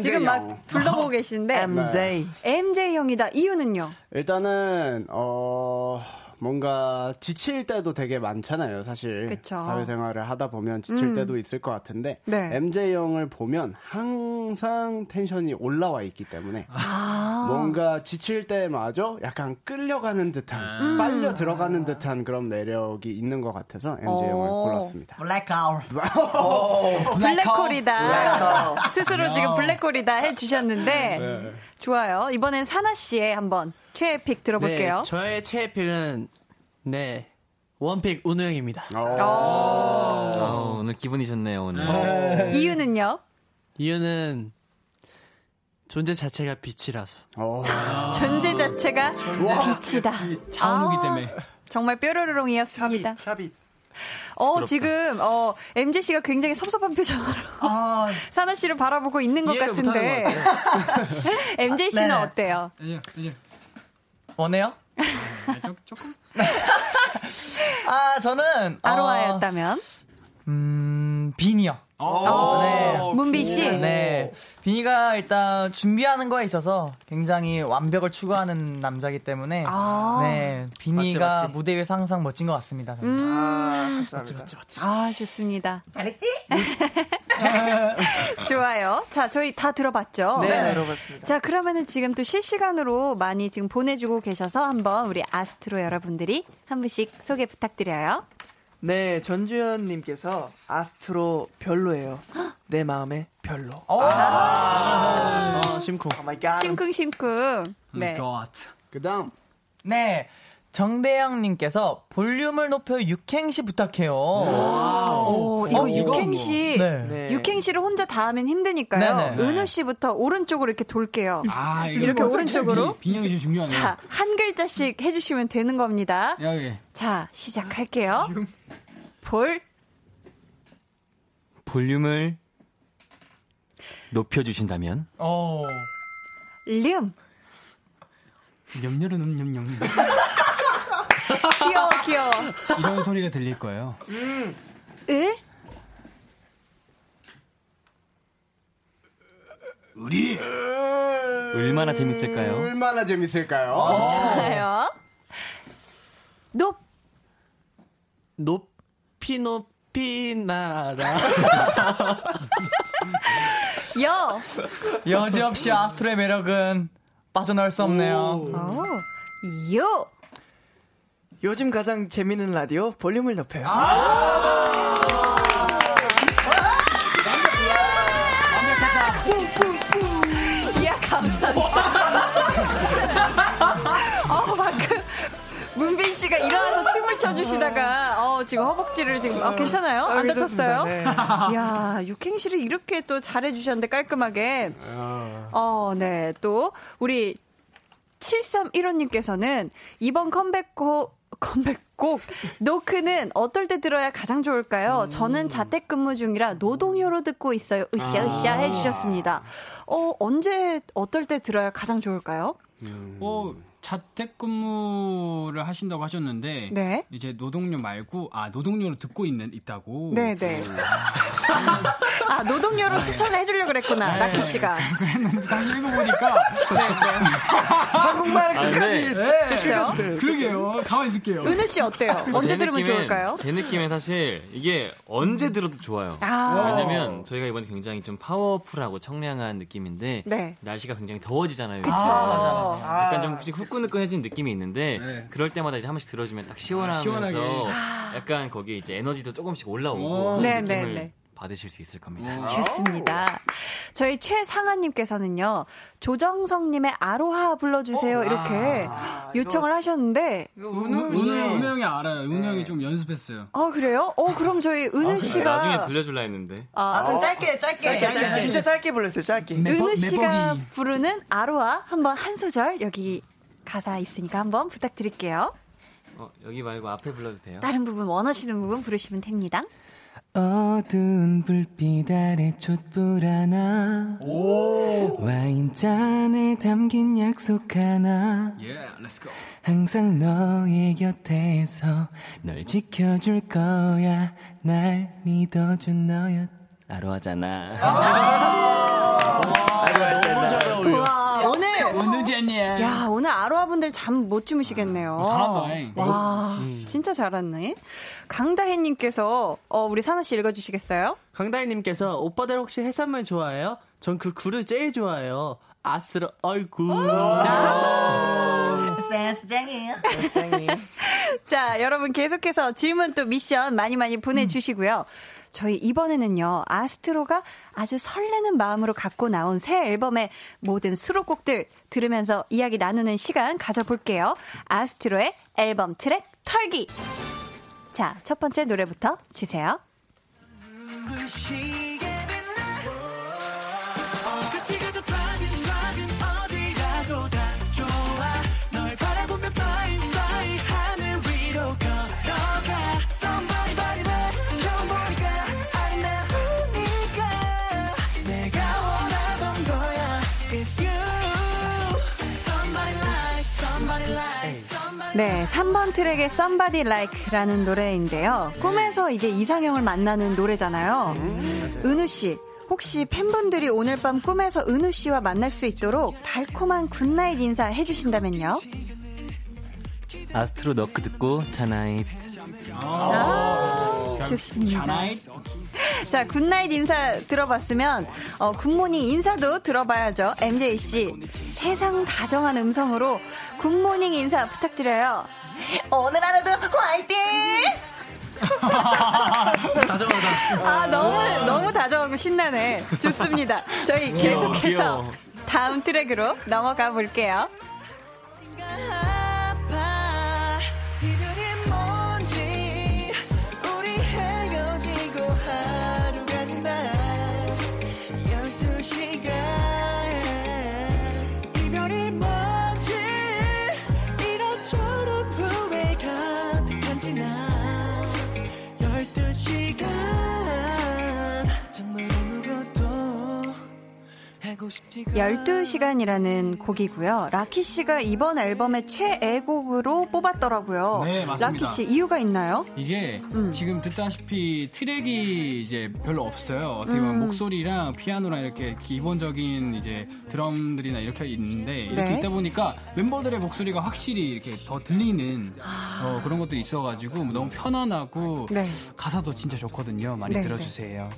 지금 막 둘러보고 계신데 MJ MJ 형이다. 이유는요? 일단은 어 뭔가 지칠 때도 되게 많잖아요, 사실. 그쵸. 사회생활을 하다 보면 지칠 음. 때도 있을 것 같은데 네. MJ 형을 보면 항상 텐션이 올라와 있기 때문에 아. 뭔가 지칠 때마저 약간 끌려가는 듯한 음. 빨려 들어가는 듯한 그런 매력이 있는 것 같아서 MJ 오. 형을 골랐습니다. 블랙홀. 블랙홀이다. 스스로 지금 블랙홀이다 해주셨는데 네. 좋아요. 이번엔 사나 씨의 한번 최애 픽 들어볼게요. 네, 저의 최애 픽은 네 원픽 운우 형입니다. 아, 오늘 기분이 좋네요 오늘. 네. 이유는요? 이유는 존재 자체가 빛이라서. 존재 자체가 빛이다. 차은우기 때문에. 정말 뾰로로롱이었습니다. 샤빗, 샤빗. 어. 지금, 어, MJ 씨가 굉장히 섭섭한 표정으로. 아, 사나 씨를 바라보고 있는 것 같은데. 것 MJ 씨는 네. 어때요? 이제, 이제. 원해요? 아, 조금? 아, 저는. 아로아였다면? 어, 음, 빈이요. 어, 네. 문비 씨. 네. 비니가 일단 준비하는 거에 있어서 굉장히 완벽을 추구하는 남자기 때문에 아~ 네 비니가 맞지, 맞지. 무대 위에서 항상 멋진 것 같습니다. 음~ 아, 맞지, 맞지, 맞지. 아 좋습니다. 잘했지? 좋아요. 자 저희 다 들어봤죠? 네, 네, 들어봤습니다. 자 그러면은 지금 또 실시간으로 많이 지금 보내주고 계셔서 한번 우리 아스트로 여러분들이 한 분씩 소개 부탁드려요. 네, 전주현님께서 아스트로 별로예요. 내 마음에 별로. 아, 아, 아 심쿵. Oh my God. 심쿵 심쿵. 네. 그 다음 네. 정대영님께서 볼륨을 높여 육행시 부탁해요. 오, 이거 어, 육행시. 뭐. 네. 육행시를 혼자 다 하면 힘드니까요. 네네. 은우 씨부터 오른쪽으로 이렇게 돌게요. 아, 이렇게 오른쪽으로. 비영이 중요하네요. 자, 한 글자씩 해주시면 되는 겁니다. 여기. 자, 시작할게요. 볼. 볼륨을 높여주신다면. 어. 륨. 염려는 염염. 귀여워, 귀여워. 이런 소리가 들릴 거예요. 음. 을? 우리 얼마나 재밌을까요? 얼마나 재밌을까요? 좋아요. 높 높이 높이 날아. 여 여지없이 아스트로의 매력은 빠져나올 수 없네요. 오. 요 요즘 가장 재밌는 라디오 볼륨을 높여요. 아~ 이야 감사합니다. 어 방금 문빈 씨가 일어나서 춤을 춰주시다가 어 지금 허벅지를 지금 아, 괜찮아요? 안 아, 다쳤어요? 네. 야 육행시를 이렇게 또 잘해주셨는데 깔끔하게. 어, 네. 또 우리 7315님께서는 이번 컴백곡 컴백곡 노크는 어떨 때 들어야 가장 좋을까요? 음. 저는 자택근무 중이라 노동요로 듣고 있어요. 으쌰 으쌰 아. 해주셨습니다. 어 언제 어떨 때 들어야 가장 좋을까요? 음. 어 자택근무를 하신다고 하셨는데 네. 이제 노동요 말고 아 노동요로 듣고 있는 있다고. 네네. 네. 아 노동요로 추천해 주려고 그랬구나 네. 라키 씨가. 그랬는데 다시 읽어보니까 네, 네. 한국말까지. 네. 그렇죠. 그러게요. 가만 있을게요. 은우 씨 어때요? 언제 들으면 좋을까요? 제 느낌엔 사실 이게 언제 들어도 좋아요. 아. 왜냐면 저희가 이번에 굉장히 좀 파워풀하고 청량한 느낌인데 네. 날씨가 굉장히 더워지잖아요. 그렇죠. 아, 약간 좀 후끈 후끈후끈해진 느낌이 있는데 네. 그럴 때마다 이제 한 번씩 들어주면 딱 시원하면서 아, 약간 거기에 이제 에너지도 조금씩 올라오고 네, 네, 네. 받으실 수 있을 겁니다. 좋습니다. 저희 최상아님께서는요, 조정성님의 아로하 불러주세요. 어? 이렇게 아, 요청을 하셨는데. 은우, 은우, 은우 형이 알아요. 은우 네. 형이 좀 연습했어요. 어, 그래요? 어, 그럼 저희 은우 아, 씨가. 나중에 들려줄라 했는데. 아, 그럼 짧게, 짧게. 짧게, 짧게. 진짜 짧게 불렀어요, 짧게. 은우 씨가 부르는 아로하 한번 한 소절 여기 가사 있으니까 한번 부탁드릴게요. 어, 여기 말고 앞에 불러도 돼요? 다른 부분 원하시는 부분 부르시면 됩니다. 어두운 불빛 아래 촛불 하나. 와인잔에 담긴 약속 하나. Yeah, let's go. 항상 너의 곁에서 널 지켜줄 거야. 날 믿어준 너야 아로하잖아. 아~ 너무 잘 어울려 오늘 야 오늘 아로하 분들 잠 못 주무시겠네요. 어, 잘한다. 와 음. 진짜 잘했네. 강다혜님께서 어, 우리 사나 씨 읽어주시겠어요? 강다혜님께서 오빠들 혹시 해산물 좋아해요? 전 그 굴을 제일 좋아해요. 아스러 얼굴. 센스쟁이. 자, 여러분 계속해서 질문 또 미션 많이 많이 보내주시고요. 저희 이번에는요, 아스트로가 아주 설레는 마음으로 갖고 나온 새 앨범의 모든 수록곡들 들으면서 이야기 나누는 시간 가져볼게요. 아스트로의 앨범 트랙 털기. 자, 첫 번째 노래부터 주세요. 네, 3번 트랙의 Somebody Like라는 노래인데요. 꿈에서 이제 이상형을 만나는 노래잖아요. 은우 씨, 혹시 팬분들이 오늘 밤 꿈에서 은우 씨와 만날 수 있도록 달콤한 good night 인사 해주신다면요? 아스트로 Knock 듣고 자나잇. 아, 좋습니다. 자, good night 인사 들어봤으면 어, good morning 인사도 들어봐야죠. MJ 씨, 세상 다정한 음성으로 굿모닝 인사 부탁드려요. 오늘 하루도 화이팅! 다정하다. 아, 너무, 너무 다정하고 신나네. 좋습니다. 저희 계속해서 다음 트랙으로 넘어가 볼게요. 12시간이라는 곡이고요. 라키 씨가 이번 앨범의 최애곡으로 뽑았더라고요. 네, 맞습니다. 라키 씨 이유가 있나요? 이게 음. 지금 듣다시피 트랙이 이제 별로 없어요. 어떻게 보면 음. 목소리랑 피아노랑 이렇게 기본적인 이제 드럼들이나 이렇게 있는데 이렇게 네. 있다 보니까 멤버들의 목소리가 확실히 이렇게 더 들리는 아. 어, 그런 것들이 있어가지고 너무 편안하고 네. 가사도 진짜 좋거든요. 많이 네, 네. 들어주세요.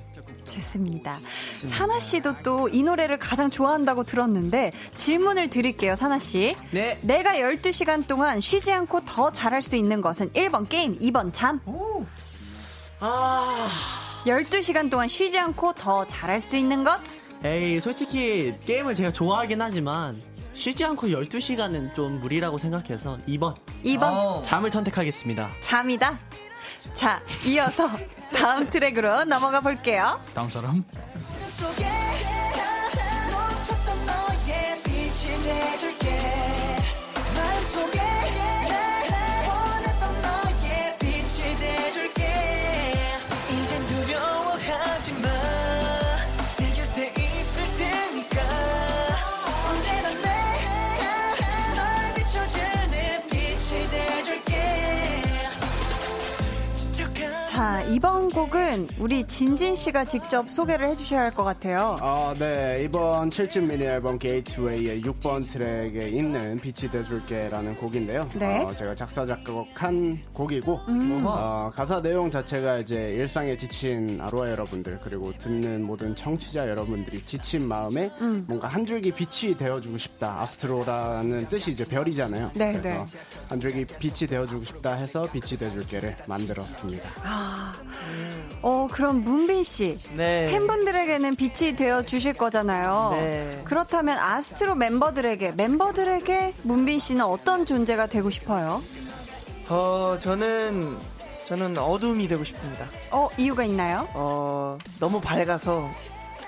좋습니다. 사나 씨도 또 이 노래를 가장 좋아한다고 들었는데 질문을 드릴게요, 사나 씨. 네. 내가 12시간 동안 쉬지 않고 더 잘할 수 있는 것은 1번 게임, 2번 잠. 오. 아. 12시간 동안 쉬지 않고 더 잘할 수 있는 것? 에이, 솔직히 게임을 제가 좋아하긴 하지만 쉬지 않고 12시간은 좀 무리라고 생각해서 2번. 2번. 잠을 선택하겠습니다. 잠이다? 자, 이어서 다음 트랙으로 넘어가 볼게요. 다음 사람. 이번 곡은 우리 진진 씨가 직접 소개를 해주셔야 할 것 같아요. 아, 네. 이번 7집 미니 앨범 Gateway의 6번 트랙에 있는 빛이 돼줄게라는 곡인데요. 네. 어, 제가 작사, 작곡한 곡이고, 음. 어, 가사 내용 자체가 이제 일상에 지친 아로하 여러분들, 그리고 듣는 모든 청취자 여러분들이 지친 마음에 음. 뭔가 한 줄기 빛이 되어주고 싶다. 아스트로라는 뜻이 이제 별이잖아요. 네, 그래서 네. 한 줄기 빛이 되어주고 싶다 해서 빛이 돼줄게를 만들었습니다. 아. 어, 그럼 문빈 씨. 네. 팬분들에게는 빛이 되어 주실 거잖아요. 네. 그렇다면 아스트로 멤버들에게, 멤버들에게 문빈 씨는 어떤 존재가 되고 싶어요? 어, 저는, 저는 어둠이 되고 싶습니다. 어, 이유가 있나요? 어, 너무 밝아서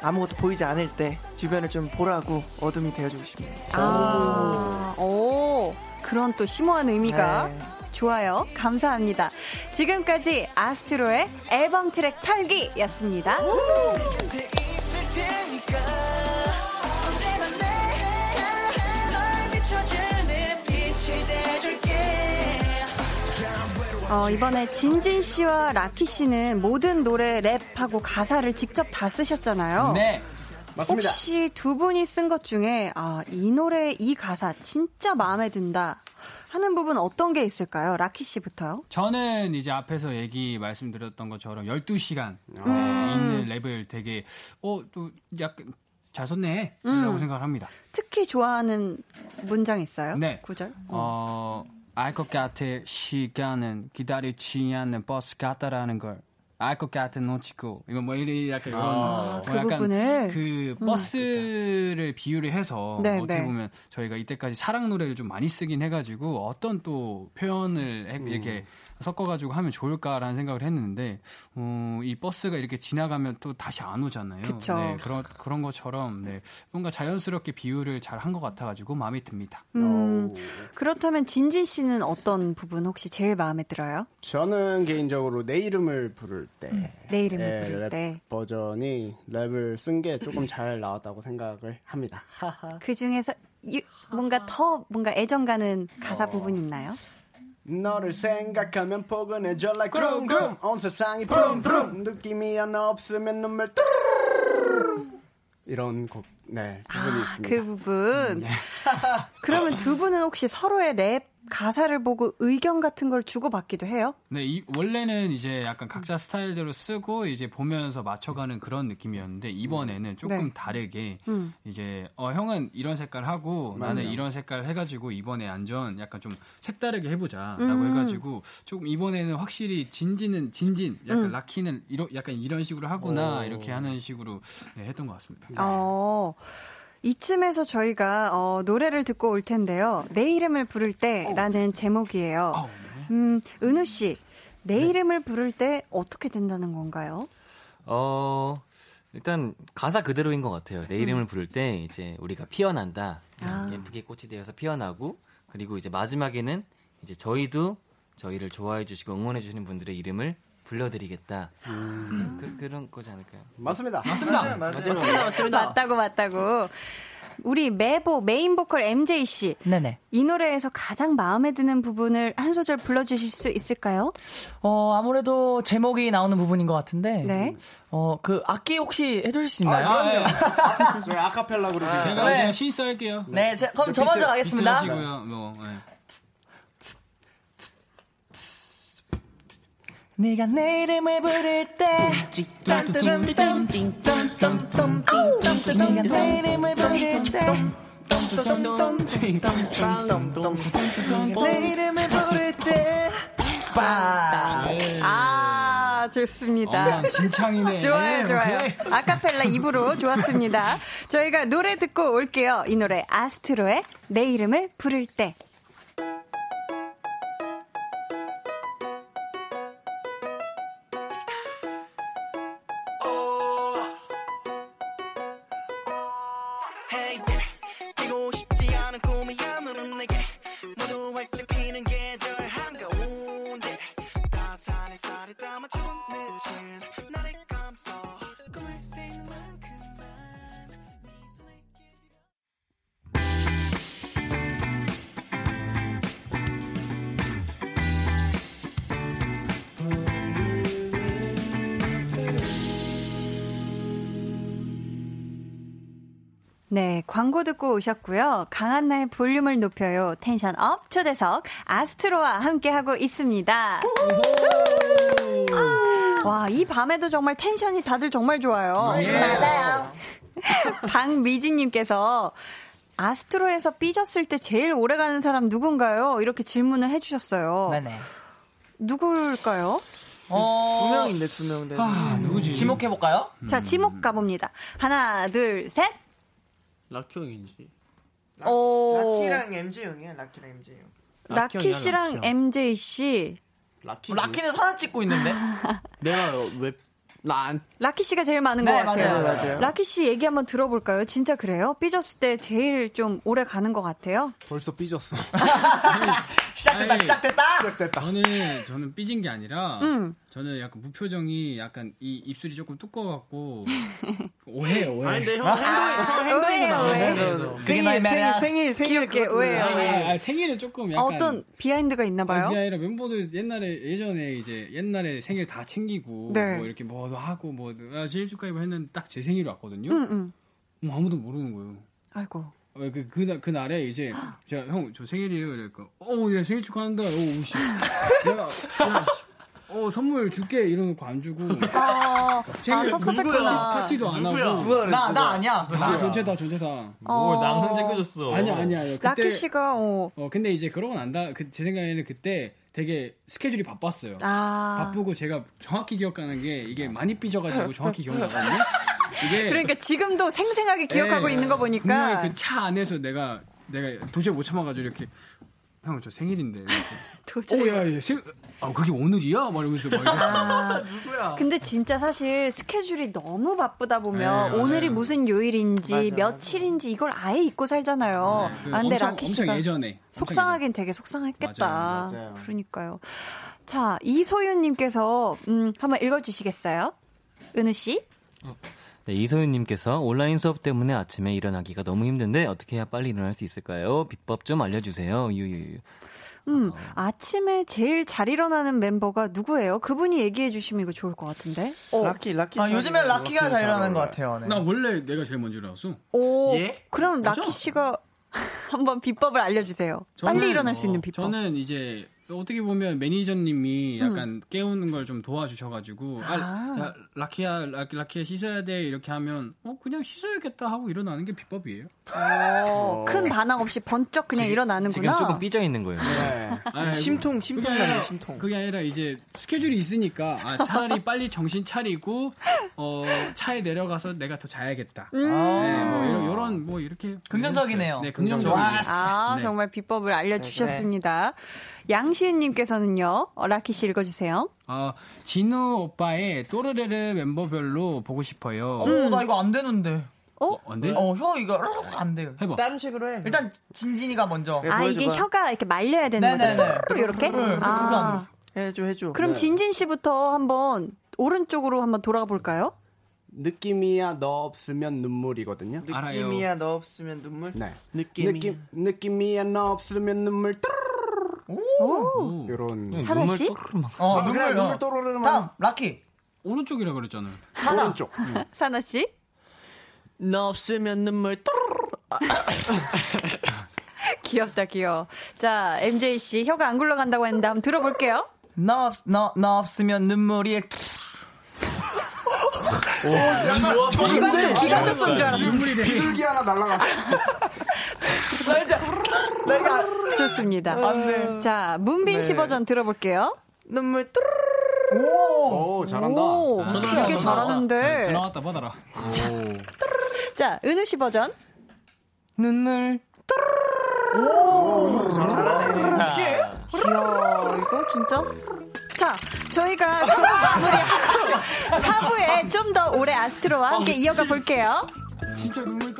아무것도 보이지 않을 때 주변을 좀 보라고 어둠이 되어주고 싶습니다. 아, 오, 그런 또 심오한 의미가. 네. 좋아요. 감사합니다. 지금까지 아스트로의 앨범 트랙 털기였습니다. 어, 이번에 진진 씨와 라키 씨는 모든 노래 랩하고 가사를 직접 다 쓰셨잖아요. 네. 맞습니다. 혹시 두 분이 쓴 것 중에 아, 이 노래 이 가사 진짜 마음에 든다 하는 부분 어떤 게 있을까요? 라키 씨부터요? 저는 이제 앞에서 얘기 말씀드렸던 것처럼 12시간 음. 네, 있는 랩을 되게 어, 또 약간 잘 썼네. 음. 라고 생각을 합니다. 특히 좋아하는 문장 있어요? 네. 구절? 어, 알 것 같아 시간은 기다리지 않는 버스 같다라는 걸 알 것 같은 놓치고 이거 뭐 이리 약간 이런 아, 그 약간 부분을? 그 음. 버스를 비유를 해서 네, 어떻게 네. 보면 저희가 이때까지 사랑 노래를 좀 많이 쓰긴 해가지고 어떤 또 표현을 해, 이렇게 음. 섞어가지고 하면 좋을까라는 생각을 했는데 어, 이 버스가 이렇게 지나가면 또 다시 안 오잖아요. 그쵸. 네, 그런 그런 것처럼 네, 뭔가 자연스럽게 비유를 잘 한 것 같아가지고 마음에 듭니다. 음, 그렇다면 진진 씨는 어떤 부분 혹시 제일 마음에 들어요? 저는 개인적으로 내 이름을 부를 때, 음, 내 이름을 네, 부를 때 버전이 랩을 쓴 게 조금 잘 나왔다고 생각을 합니다. 그 중에서 뭔가 더 뭔가 애정 가는 가사 어... 부분 있나요? 너를 생각하면 포근해져 like 구름 구름 온 세상이 푸름 푸름 느낌이 하나 없으면 눈물 뚜르르 이런 곡, 네, 부분이 아, 있습니다. 그 부분. 네. 그러면 두 분은 혹시 서로의 랩 가사를 보고 의견 같은 걸 주고받기도 해요? 네, 이, 원래는 이제 약간 각자 스타일대로 쓰고 이제 보면서 맞춰가는 그런 느낌이었는데 이번에는 조금 네. 다르게 음. 이제 어 형은 이런 색깔 하고 맞아요. 나는 이런 색깔 해가지고 이번에 안전 약간 좀 색다르게 해보자라고 음. 해가지고 조금 이번에는 확실히 진진은 진진, 약간 음. 라키는 이런 약간 이런 식으로 하구나 오. 이렇게 하는 식으로 네, 했던 것 같습니다. 어. 이쯤에서 저희가 어, 노래를 듣고 올 텐데요. 내 이름을 부를 때라는 어. 제목이에요. 어, 네. 음, 은우 씨, 내 네. 이름을 부를 때 어떻게 된다는 건가요? 어, 일단 가사 그대로인 것 같아요. 내 이름을 음. 부를 때 이제 우리가 피어난다. 아. 예쁘게 꽃이 되어서 피어나고 그리고 이제 마지막에는 이제 저희도 저희를 좋아해 주시고 응원해 주시는 분들의 이름을 불러드리겠다. 음. 그, 런 거지 않을까요? 맞습니다. 맞습니다. 맞아요, 맞아요. 맞습니다. 맞습니다. 맞다고 맞다고. 우리 메보 메인 보컬 MJ 씨. 네네. 이 노래에서 가장 마음에 드는 부분을 한 소절 불러 주실 수 있을까요? 어 아무래도 제목이 나오는 부분인 것 같은데. 네. 어 그 악기 혹시 해 주실 수 있나요? 아, 저희 아카펠라 그룹이. 아, 제가 네. 시스 할게요. 네, 제, 그럼 저, 저 먼저 가겠습니다. 하시고요. 뭐. 네. 네가 내 이름을 부를 때 네가 내 이름을 부를 때내 이름을 부를 때 아, 좋습니다. 어, 진창이네. 좋아요, 좋아요. 아카펠라 입으로 좋았습니다. 저희가 노래 듣고 올게요. 이 노래 아스트로의 내 이름을 부를 때. 광고 듣고 오셨고요. 강한나의 볼륨을 높여요. 텐션 up 초대석 아스트로와 함께하고 있습니다. 와, 이 밤에도 정말 텐션이 다들 정말 좋아요. 네, 맞아요. 박미진님께서 아스트로에서 삐졌을 때 제일 오래 가는 사람 누군가요? 이렇게 질문을 해주셨어요. 네네. 누굴까요? 어... 두 명인데 두 명. 네. 아, 누구지? 지목해 볼까요? 자, 지목 가봅니다. 하나, 둘, 셋. 라키 형이지. 라, 라키랑 MJ 형이야. 라키랑 MJ 형. 라키, 라키 씨랑 라키 MJ 씨. 라키 라키는 사진 찍고 있는데. 내가 왜 난. 라키 씨가 제일 많은 네, 것 같아요. 맞아요, 맞아요. 라키 씨 얘기 한번 들어볼까요? 진짜 그래요? 삐졌을 때 제일 좀 오래 가는 것 같아요? 벌써 삐졌어. 시작됐다, 아니, 시작됐다! 시작됐다. 저는, 저는 삐진 게 아니라, 음. 저는 약간 무표정이 약간 이 입술이 조금 두꺼워갖고, 오해요, 오해. 아니, 근데 형, 행동, 행동이 나와요. 생일, 생일, 생일, 생일, 귀엽게 오해요. 아, 아, 생일은 조금 약간. 어떤 비하인드가 있나 봐요? 그게 아니라 멤버들 옛날에, 예전에 이제 옛날에 생일 다 챙기고, 네. 뭐 이렇게 뭐도 하고, 뭐, 아, 생일 축하해 했는데 딱 제 생일이 왔거든요. 응, 응. 뭐 아무도 모르는 거예요. 아이고. 그, 그, 그날에 이제, 제가, 형, 저 생일이에요. 이러니까, 어, 야, 생일 축하한다. 어, 우씨. 야, 야, 어, 선물 줄게. 이러놓고 안 주고. 아, 생일, 아 섭섭했구나. 파티도 안 누구야? 하고. 누구야? 나, 나 아니야. 나 전체 다, 전체다. 뭐, 어. 나만 챙겨줬어. 아니야, 아니야. 그때, 라키 씨가, 어. 어, 근데 이제 그러고 난다. 그, 제 생각에는 그때 되게 스케줄이 바빴어요. 아. 바쁘고 제가 정확히 기억하는 게 이게 많이 삐져가지고 정확히 기억나거든요. 이게 그러니까 지금도 생생하게 기억하고 네, 있는 거 보니까 분명히 그 차 안에서 내가 내가 도저히 못 참아가지고 이렇게 형 저 생일인데 도저히 어, 야, 야, 생... 아 그게 오늘이야? 막 이러면서 막 아, 누구야? 근데 진짜 사실 스케줄이 너무 바쁘다 보면 네, 오늘이 무슨 요일인지 맞아, 며칠인지 맞아. 이걸 아예 잊고 살잖아요. 네, 그 아, 근데 엄청, 라키 씨가 예전에 속상하긴 되게 속상했겠다. 맞아요, 맞아요. 그러니까요. 자 이소윤님께서 음, 한번 읽어주시겠어요? 은우 씨? 어. 네, 이소윤님께서 온라인 수업 때문에 아침에 일어나기가 너무 힘든데 어떻게 해야 빨리 일어날 수 있을까요? 비법 좀 알려주세요. 유유유. 음, 어. 아침에 제일 잘 일어나는 멤버가 누구예요? 그분이 얘기해 주시면 이거 좋을 것 같은데. 어. 라키, 라키. 아, 요즘엔 라키가 잘 일어나는 것 같아요. 네. 나 원래 내가 제일 먼저 일어났어. 오, 예? 그럼 맞아? 라키 씨가 한번 비법을 알려주세요. 저는, 빨리 일어날 수 있는 비법. 저는 이제 어떻게 보면 매니저님이 약간 음. 깨우는 걸 좀 도와주셔가지고 아, 아. 야, 라키야 라키, 라키야 씻어야 돼 이렇게 하면 어 그냥 씻어야겠다 하고 일어나는 게 비법이에요. 오, 큰 반항 없이 번쩍 그냥 지금, 일어나는구나. 지금 조금 삐져 있는 거예요. 네. 아니, 심통 심통 나는 심통. 그게 아니라 이제 스케줄이 있으니까 아, 차라리 빨리 정신 차리고 어, 차에 내려가서 내가 더 자야겠다. 음. 네, 뭐 이런, 이런 뭐 이렇게 긍정적이네요. 네, 긍정적인. 아 네. 정말 비법을 알려주셨습니다. 네. 양시은님께서는요, 어, 라키 씨 읽어주세요. 어, 진우 오빠의 또르르르 멤버별로 보고 싶어요. 어, 나 이거 안 되는데. 어? 안 돼? 어, 혀 이거 안 돼요. 해봐. 다른 식으로 해. 일단 진진이가 먼저. 아, 이게 혀가 이렇게 말려야 되는 거죠? 이렇게? 네, 이렇게? 네, 아, 해줘, 해줘. 그럼 네. 진진 씨부터 한번 오른쪽으로 한번 돌아가 볼까요? 느낌이야 너 없으면 눈물이거든요. 느낌이야 너 없으면 눈물. 네. 느낌 느낌 느낌이야 너 없으면 눈물. 오. 이런 사라 씨? 어, 아, 눈물 눈물 또르르만. 다음 라키. 오른쪽이라 그랬잖아요. 사나. 오른쪽. 응. 사나 씨? 너 없으면 눈물 귀엽다 귀여워. 자 MJ 씨 혀가 안 굴러간다고 했는데 한번 들어볼게요. 너, 없, 너, 너 없으면 눈물이 오, 기관총, 기관총 쏜줄 알았어. 비둘기 하나 날라갔어. 좋습니다. 네. 자, 문빈 네. 씨 버전 들어볼게요. 눈물 오, 오 잘한다. 오, 되게 잘하는데. 전화 왔다 받아라. 자, 은우 씨 버전. 눈물 오, 잘하네. 어떻게 해? 이야, 이거 진짜. 자, 저희가 3부 마무리하고 4부에 좀 더 오래 아스트로와 함께 어, 이어가 볼게요. 진짜 눈물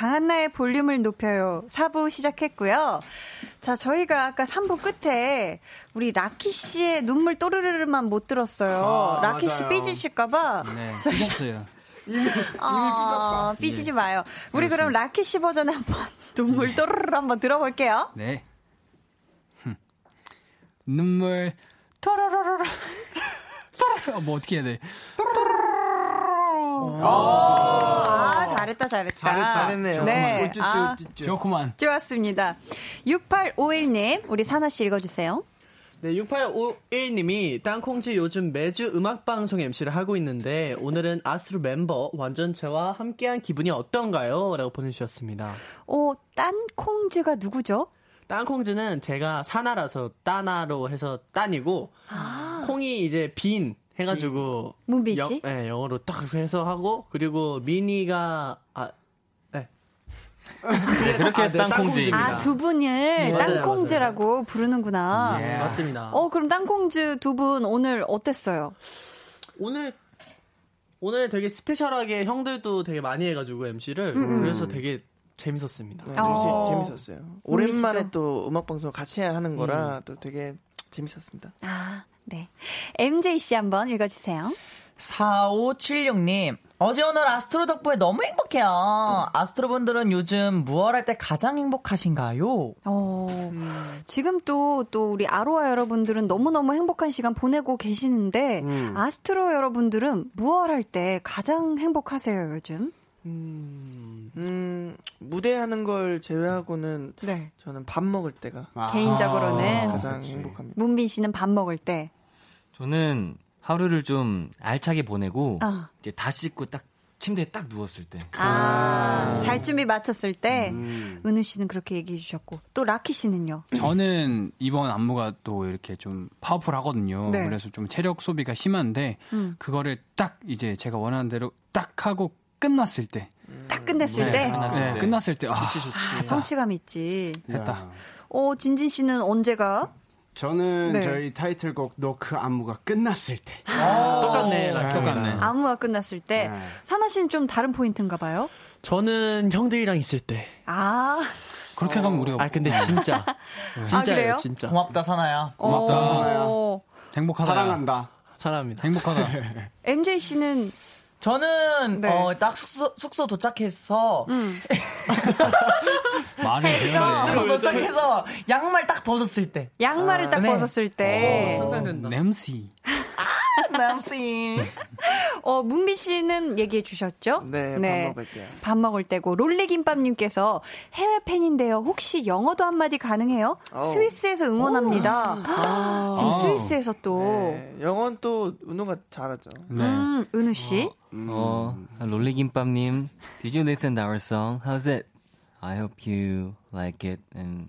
강한나의 볼륨을 높여요. 4부 시작했고요. 자, 저희가 아까 3부 끝에 우리 라키 씨의 눈물 또르르르만 못 들었어요. 아, 라키. 씨 삐지실까봐. 네, 삐졌어요. 이미, 이미 아, 삐지지 마요. 우리 네, 그럼 라키 씨 버전에 한번 눈물 또르르 한번 들어볼게요. 네. 눈물 또르르르 또르르 뭐 어떻게 해야 돼? 아, 잘했다, 잘했다. 잘했, 잘했네요. 네. 우쭈쭈, 아, 우쭈쭈. 좋구만. 좋았습니다. 6851님, 우리 사나씨 읽어주세요. 네, 6851님이 땅콩지 요즘 매주 음악방송 MC를 하고 있는데 오늘은 아스트로 멤버 완전체와 함께한 기분이 어떤가요? 라고 보내주셨습니다. 오, 딴콩즈가 누구죠? 땅콩즈는 제가 사나라서 따나로 해서 딴이고 아. 콩이 이제 빈 해가지고 문빈 씨? 영, 네, 영어로 딱 해서 하고 그리고 미니가 아 네. 네 그렇게 해서 아, 네, 땅콩지. 아, 두 분을 네, 땅콩즈라고 맞아요. 부르는구나. 예. 맞습니다. 어, 그럼 땅콩즈 두 분 오늘 어땠어요? 오늘 오늘 되게 스페셜하게 형들도 되게 많이 해가지고 MC를 음음. 그래서 되게 재밌었습니다. 네, 어. 재밌었어요. 오랜만에 또 음악 방송 같이 하는 거라 음. 또 되게 재밌었습니다. 아, 네. MJ 씨 한번 읽어주세요. 4576님. 어제 오늘 아스트로 덕분에 너무 행복해요. 아스트로 분들은 요즘 무얼 할 때 가장 행복하신가요? 어, 음. 지금 또, 또 우리 아로하 여러분들은 너무너무 행복한 시간 보내고 계시는데, 음. 아스트로 여러분들은 무얼 할 때 가장 행복하세요, 요즘? 음, 음, 무대하는 걸 제외하고는 네. 저는 밥 먹을 때가 아. 개인적으로는 가장 그치. 행복합니다. 문빈 씨는 밥 먹을 때 저는 하루를 좀 알차게 보내고 어. 이제 다 씻고 딱 침대에 딱 누웠을 때. 아, 잘 준비 마쳤을 때. 음. 은우 씨는 그렇게 얘기해 주셨고. 또 라키 씨는요? 저는 이번 안무가 또 이렇게 좀 파워풀 하거든요. 네. 그래서 좀 체력 소비가 심한데, 음. 그거를 딱 이제 제가 원하는 대로 딱 하고 끝났을 때. 딱 끝냈을 네, 때? 끝났을 네, 때. 끝났을 때. 아, 좋지, 좋지. 아, 성취감 있지. 했다. 어, 진진 씨는 언제가? 저는 네. 저희 타이틀곡 너 그 안무가 끝났을 때. 아~ 똑같네, 네. 똑같네. 안무가 끝났을 때. 네. 사나 씨는 좀 다른 포인트인가 봐요? 저는 형들이랑 있을 때. 아. 그렇게 어. 가면 우리가. 아, 근데 진짜. 진짜예요, 아, 진짜. 고맙다, 사나야. 고맙다, 사나야. 행복하다. 사랑한다. 사랑합니다. 행복하다. MJ 씨는 저는 네. 어, 딱 숙소, 숙소 도착해서 음. 말을 숙소 도착해서 양말 딱 벗었을 때 양말을 아, 딱 네. 벗었을 때 어. 냄새 남씨. 어, 문비 씨는 얘기해 주셨죠? 네, 네, 밥 먹을 때. 밥 먹을 때고 롤리김밥님께서 해외 팬인데요. 혹시 영어도 한마디 가능해요? 오. 어. 스위스에서 응원합니다. 아. 지금 스위스에서 또 네, 영어는 또 은우가 잘하죠. 네. 음, 은우 씨. 어, 음. 어 롤리김밥님, Did you listen to our song? How's it? I hope you like it and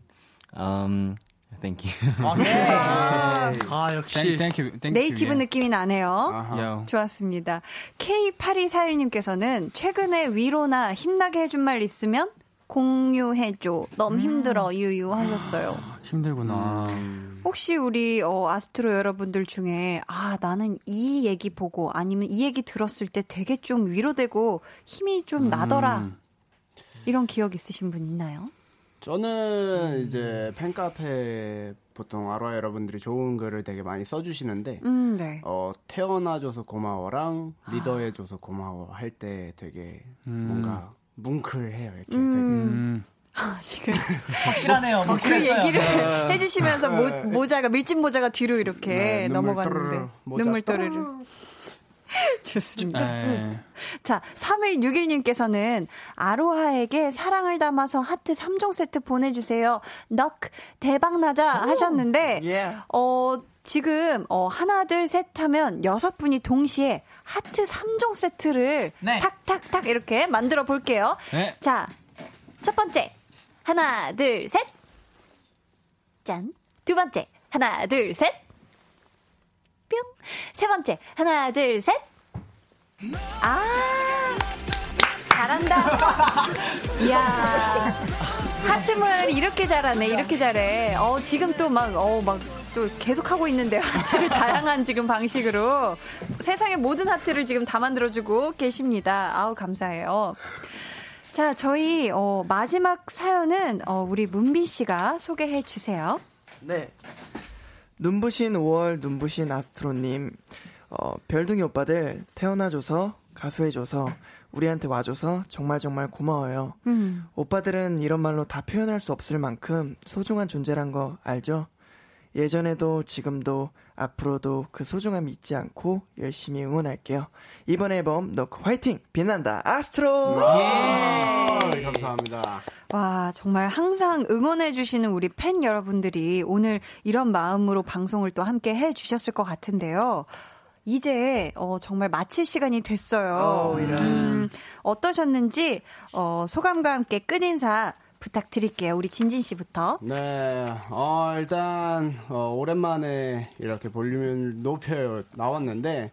um. Thank you. 아, 네. 아, 역시. Thank you, thank you, native 느낌이 나네요. 좋았습니다. K8241님께서는 최근에 위로나 힘나게 해준 말 있으면 공유해줘. 너무 음. 힘들어, 유유 하셨어요. 힘들구나. 음. 혹시 우리 어, 아스트로 여러분들 중에 아 나는 이 얘기 보고 아니면 이 얘기 들었을 때 되게 좀 위로되고 힘이 좀 나더라 음. 이런 기억 있으신 분 있나요? 저는 음. 이제 팬카페 보통 아로하 여러분들이 좋은 글을 되게 많이 써주시는데 음, 네. 어, 태어나줘서 고마워랑 리더해줘서 고마워 할 때 되게 음. 뭔가 뭉클해요 이렇게 음. 되게. 아, 지금 확실하네요. 그 얘기를 네. 해주시면서 모, 모자가 밀짚 모자가 뒤로 이렇게 네, 넘어갔는데 눈물 또르르. 좋습니다. 네. 자, 3161님께서는 아로하에게 사랑을 담아서 하트 3종 세트 보내주세요. 넉 대박나자 하셨는데, yeah. 어, 지금, 어, 하나, 둘, 셋 하면 여섯 분이 동시에 하트 3종 세트를 네. 탁 탁 탁 이렇게 만들어 볼게요. 네. 자, 첫 번째. 하나, 둘, 셋. 짠. 두 번째. 하나, 둘, 셋. 뿅. 세 번째. 하나, 둘, 셋. 아, 잘한다. 이야. 하트을 이렇게 잘하네, 이렇게 잘해. 어, 지금 또 막, 어, 막, 또 계속 하고 있는데 하트를 다양한 지금 방식으로 세상의 모든 하트를 지금 다 만들어주고 계십니다. 아우, 감사해요. 자, 저희, 어, 마지막 사연은, 어, 우리 문비 씨가 소개해 주세요. 네. 눈부신 5월 눈부신 아스트로님, 어, 별둥이 오빠들 태어나줘서 가수해줘서 우리한테 와줘서 정말 정말 고마워요. 음. 오빠들은 이런 말로 다 표현할 수 없을 만큼 소중한 존재란 거 알죠? 예전에도 지금도 앞으로도 그 소중함 잊지 않고 열심히 응원할게요. 이번 앨범 너크 화이팅! 빛난다 아스트로! 예! 감사합니다. 와, 정말 항상 응원해주시는 우리 팬 여러분들이 오늘 이런 마음으로 방송을 또 함께 해주셨을 것 같은데요. 이제 어, 정말 마칠 시간이 됐어요. 오, 음, 어떠셨는지 어, 소감과 함께 끝 인사 부탁드릴게요. 우리 진진 씨부터. 네, 어, 일단 어, 오랜만에 이렇게 볼륨을 높여 나왔는데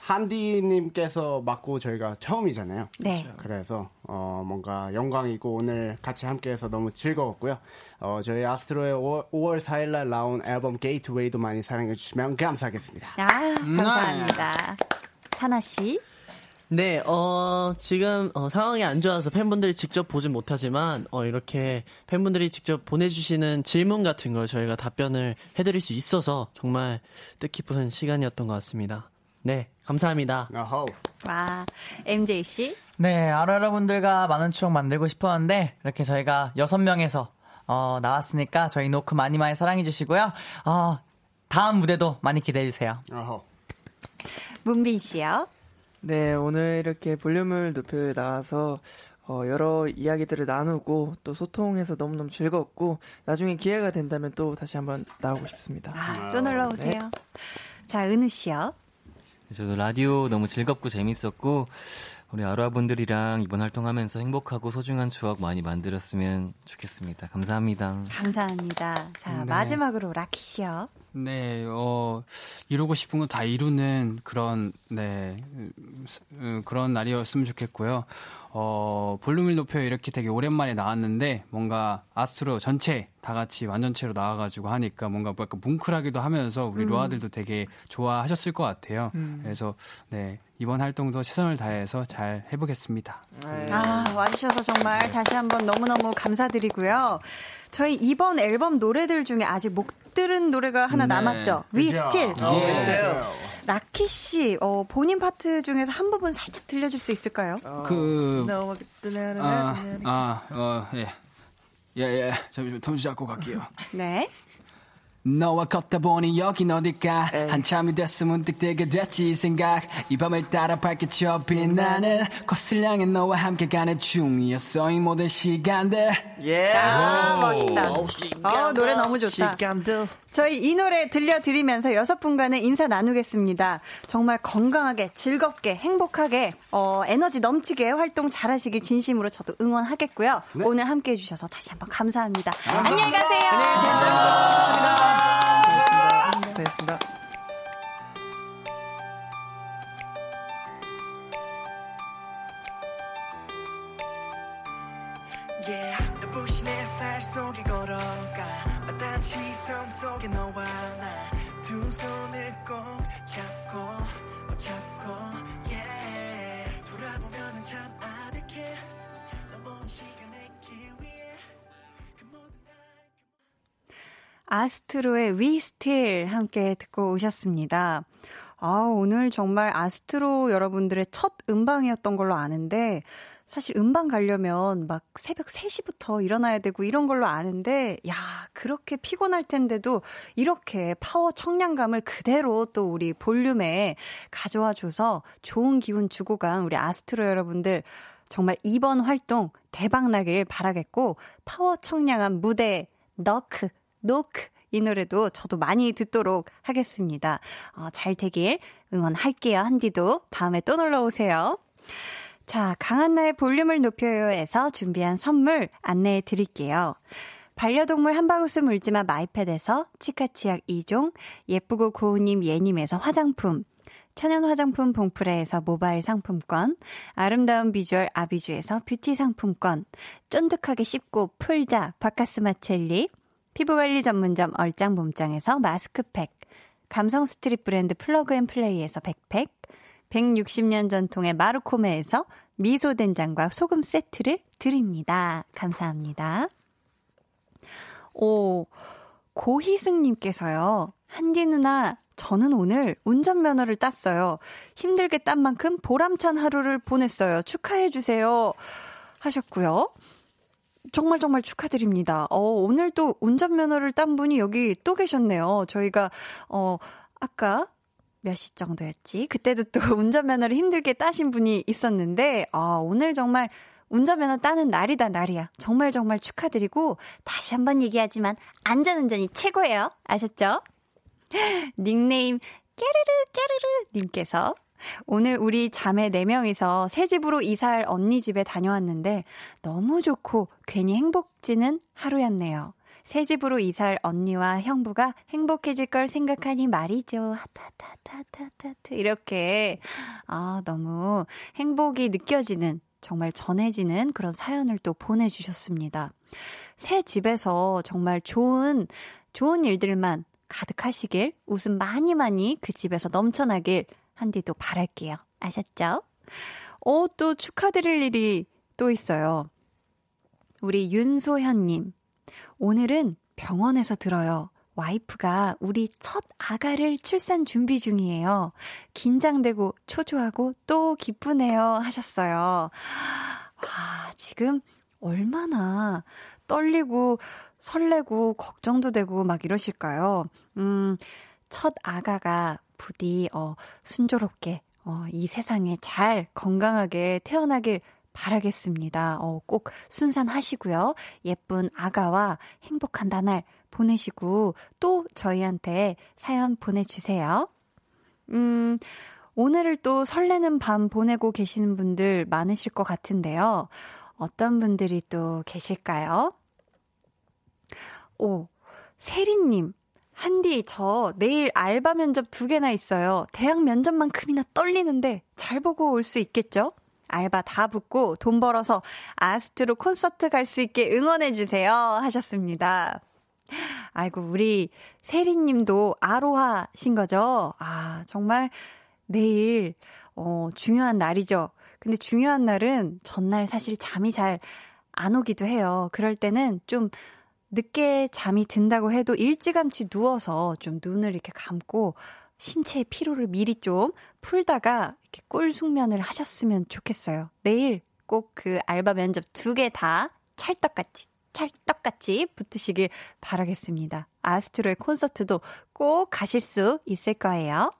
한디님께서 맡고 저희가 처음이잖아요. 네. 그래서 어, 뭔가 영광이고 오늘 같이 함께해서 너무 즐거웠고요. 어, 저희 아스트로의 5월, 5월 4일날 나온 앨범 게이트웨이도 많이 사랑해주시면 감사하겠습니다. 아, 감사합니다. 사나 씨. 네, 어, 지금, 어, 상황이 안 좋아서 팬분들이 직접 보진 못하지만, 어, 이렇게 팬분들이 직접 보내주시는 질문 같은 걸 저희가 답변을 해드릴 수 있어서 정말 뜻깊은 시간이었던 것 같습니다. 네, 감사합니다. 어허. 와, MJ씨? 네, 아로 여러분들과 많은 추억 만들고 싶었는데, 이렇게 저희가 여섯 명에서, 어, 나왔으니까 저희 노크 많이 많이 사랑해 주시고요. 어, 다음 무대도 많이 기대해 주세요. 어허. 문빈 씨요? 네, 오늘 이렇게 볼륨을 높여 나와서 어, 여러 이야기들을 나누고 또 소통해서 너무너무 즐겁고 나중에 기회가 된다면 또 다시 한번 나오고 싶습니다. 아, 또 놀러 오세요. 네. 자, 은우 씨요. 저도 라디오 너무 즐겁고 재밌었고 우리 아로아분들이랑 이번 활동하면서 행복하고 소중한 추억 많이 만들었으면 좋겠습니다. 감사합니다. 감사합니다. 자, 네. 마지막으로 라키 씨요. 네, 어, 이루고 싶은 건 다 이루는 그런, 네, 음, 그런 날이었으면 좋겠고요. 어, 볼륨을 높여 이렇게 되게 오랜만에 나왔는데 뭔가 아스트로 전체 다 같이 완전체로 나와가지고 하니까 뭔가 뭐 약간 뭉클하기도 하면서 우리 음. 로아들도 되게 좋아하셨을 것 같아요. 음. 그래서 네, 이번 활동도 최선을 다해서 잘 해보겠습니다. 아, 와주셔서 정말 다시 한번 너무너무 감사드리고요. 저희 이번 앨범 노래들 중에 아직 못 들은 노래가 하나 네. 남았죠. We Still. 예. 라키 씨, 어, 본인 파트 중에서 한 부분 살짝 들려줄 수 있을까요? 어, 그, 아, 아, 어, 예. 예, 예. 잠시만, 톤 잡고 갈게요. 네. 너와 걷다 보니 여긴 어딜까 에이. 한참이 됐어 문득 들게 됐지 이 생각 이 밤을 따라 밝게 쳐 빛나는 곳을 향해 너와 함께 가는 중이었어 이 모든 시간들 예 yeah. 아, 멋있다 어, 노래 너무 좋다 시간들 저희 이 노래 들려드리면서 여섯 분과는 인사 나누겠습니다. 정말 건강하게, 즐겁게, 행복하게, 어, 에너지 넘치게 활동 잘하시길 진심으로 저도 응원하겠고요. 네. 오늘 함께 해 주셔서 다시 한번 감사합니다. 아, 안녕히 가세요. 안녕히 계세요. 아스트로의 We Still 함께 듣고 오셨습니다. 아, 오늘 정말 아스트로 여러분들의 첫 음방이었던 걸로 아는데 사실 음반 가려면 막 새벽 3시부터 일어나야 되고 이런 걸로 아는데, 야, 그렇게 피곤할 텐데도 이렇게 파워 청량감을 그대로 또 우리 볼륨에 가져와 줘서 좋은 기운 주고 간 우리 아스트로 여러분들 정말 이번 활동 대박 나길 바라겠고, 파워 청량한 무대, Knock, 노크, 이 노래도 저도 많이 듣도록 하겠습니다. 어, 잘 되길 응원할게요, 한디도. 다음에 또 놀러 오세요. 자, 강한나의 볼륨을 높여요에서 준비한 선물 안내해 드릴게요. 반려동물 한바구스 물지마 마이패드에서 치카치약 2종, 예쁘고 고운님 예님에서 화장품, 천연 화장품 봉프레에서 모바일 상품권, 아름다운 비주얼 아비주에서 뷰티 상품권, 쫀득하게 씹고 풀자 박카스 맛 젤리, 피부관리 전문점 얼짱 몸짱에서 마스크팩, 감성 스트릿 브랜드 플러그 앤 플레이에서 백팩, 160년 전통의 마르코메에서 미소 된장과 소금 세트를 드립니다. 감사합니다. 오, 고희승님께서요. 한디 누나, 저는 오늘 운전면허를 땄어요. 힘들게 딴 만큼 보람찬 하루를 보냈어요. 축하해주세요. 하셨고요. 정말 정말 축하드립니다. 어, 오늘 또 운전면허를 딴 분이 여기 또 계셨네요. 저희가, 어, 아까 몇시 정도였지? 그때도 또 운전면허를 힘들게 따신 분이 있었는데, 아, 오늘 정말 운전면허 따는 날이다, 날이야. 정말 정말 축하드리고, 다시 한번 얘기하지만, 안전운전이 최고예요. 아셨죠? 닉네임, 깨르르, 깨르르 님께서, 오늘 우리 자매 4명이서 새 집으로 이사할 언니 집에 다녀왔는데, 너무 좋고, 괜히 행복지는 하루였네요. 새 집으로 이사할 언니와 형부가 행복해질 걸 생각하니 말이죠. 하타타타타타타 이렇게 아 너무 행복이 느껴지는 정말 전해지는 그런 사연을 또 보내주셨습니다. 새 집에서 정말 좋은 좋은 일들만 가득하시길 웃음 많이 많이 그 집에서 넘쳐나길 한디도 바랄게요. 아셨죠? 어, 또 축하드릴 일이 또 있어요. 우리 윤소현님. 오늘은 병원에서 들어요. 와이프가 우리 첫 아가를 출산 준비 중이에요. 긴장되고 초조하고 또 기쁘네요. 하셨어요. 와, 지금 얼마나 떨리고 설레고 걱정도 되고 막 이러실까요? 음, 첫 아가가 부디, 어, 순조롭게, 어, 이 세상에 잘 건강하게 태어나길 바라겠습니다. 어, 꼭 순산하시고요. 예쁜 아가와 행복한 나날 보내시고 또 저희한테 사연 보내주세요. 음, 오늘을 또 설레는 밤 보내고 계시는 분들 많으실 것 같은데요. 어떤 분들이 또 계실까요? 오, 세리님. 한디, 저 내일 알바 면접 두 개나 있어요. 대학 면접만큼이나 떨리는데 잘 보고 올 수 있겠죠? 알바 다 붙고 돈 벌어서 아스트로 콘서트 갈 수 있게 응원해주세요. 하셨습니다. 아이고, 우리 세리님도 아로하신 거죠? 아, 정말 내일, 어, 중요한 날이죠. 근데 중요한 날은 전날 사실 잠이 잘 안 오기도 해요. 그럴 때는 좀 늦게 잠이 든다고 해도 일찌감치 누워서 좀 눈을 이렇게 감고 신체의 피로를 미리 좀 풀다가 이렇게 꿀 숙면을 하셨으면 좋겠어요. 내일 꼭 그 알바 면접 두 개 다 찰떡같이 찰떡같이 붙으시길 바라겠습니다. 아스트로의 콘서트도 꼭 가실 수 있을 거예요.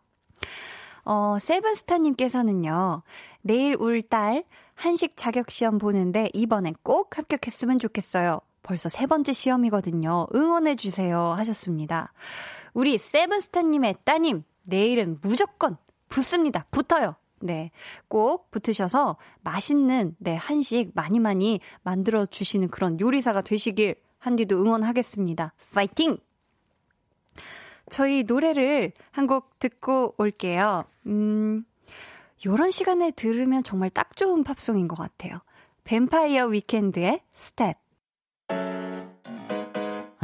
어, 세븐스타님께서는요, 내일 울 딸 한식 자격시험 보는데 이번엔 꼭 합격했으면 좋겠어요. 벌써 세 번째 시험이거든요. 응원해주세요. 하셨습니다. 우리 세븐스타님의 따님, 내일은 무조건 붙습니다. 붙어요. 네. 꼭 붙으셔서 맛있는, 네, 한식 많이 많이 만들어 주시는 그런 요리사가 되시길 한디도 응원하겠습니다. 파이팅! 저희 노래를 한 곡 듣고 올게요. 음, 요런 시간에 들으면 정말 딱 좋은 팝송인 것 같아요. 뱀파이어 위켄드의 스텝.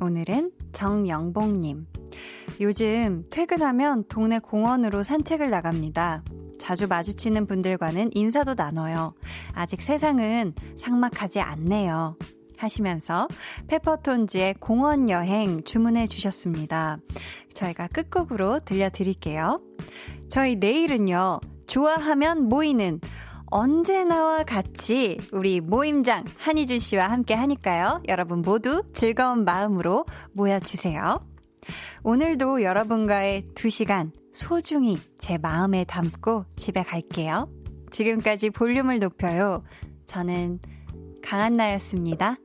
오늘은 정영봉님. 요즘 퇴근하면 동네 공원으로 산책을 나갑니다. 자주 마주치는 분들과는 인사도 나눠요. 아직 세상은 삭막하지 않네요. 하시면서 페퍼톤즈의 공원 여행 주문해 주셨습니다. 저희가 끝곡으로 들려드릴게요. 저희 내일은요, 좋아하면 모이는 언제나와 같이 우리 모임장 한희준 씨와 함께 하니까요. 여러분 모두 즐거운 마음으로 모여주세요. 오늘도 여러분과의 두 시간 소중히 제 마음에 담고 집에 갈게요. 지금까지 볼륨을 높여요. 저는 강한나였습니다.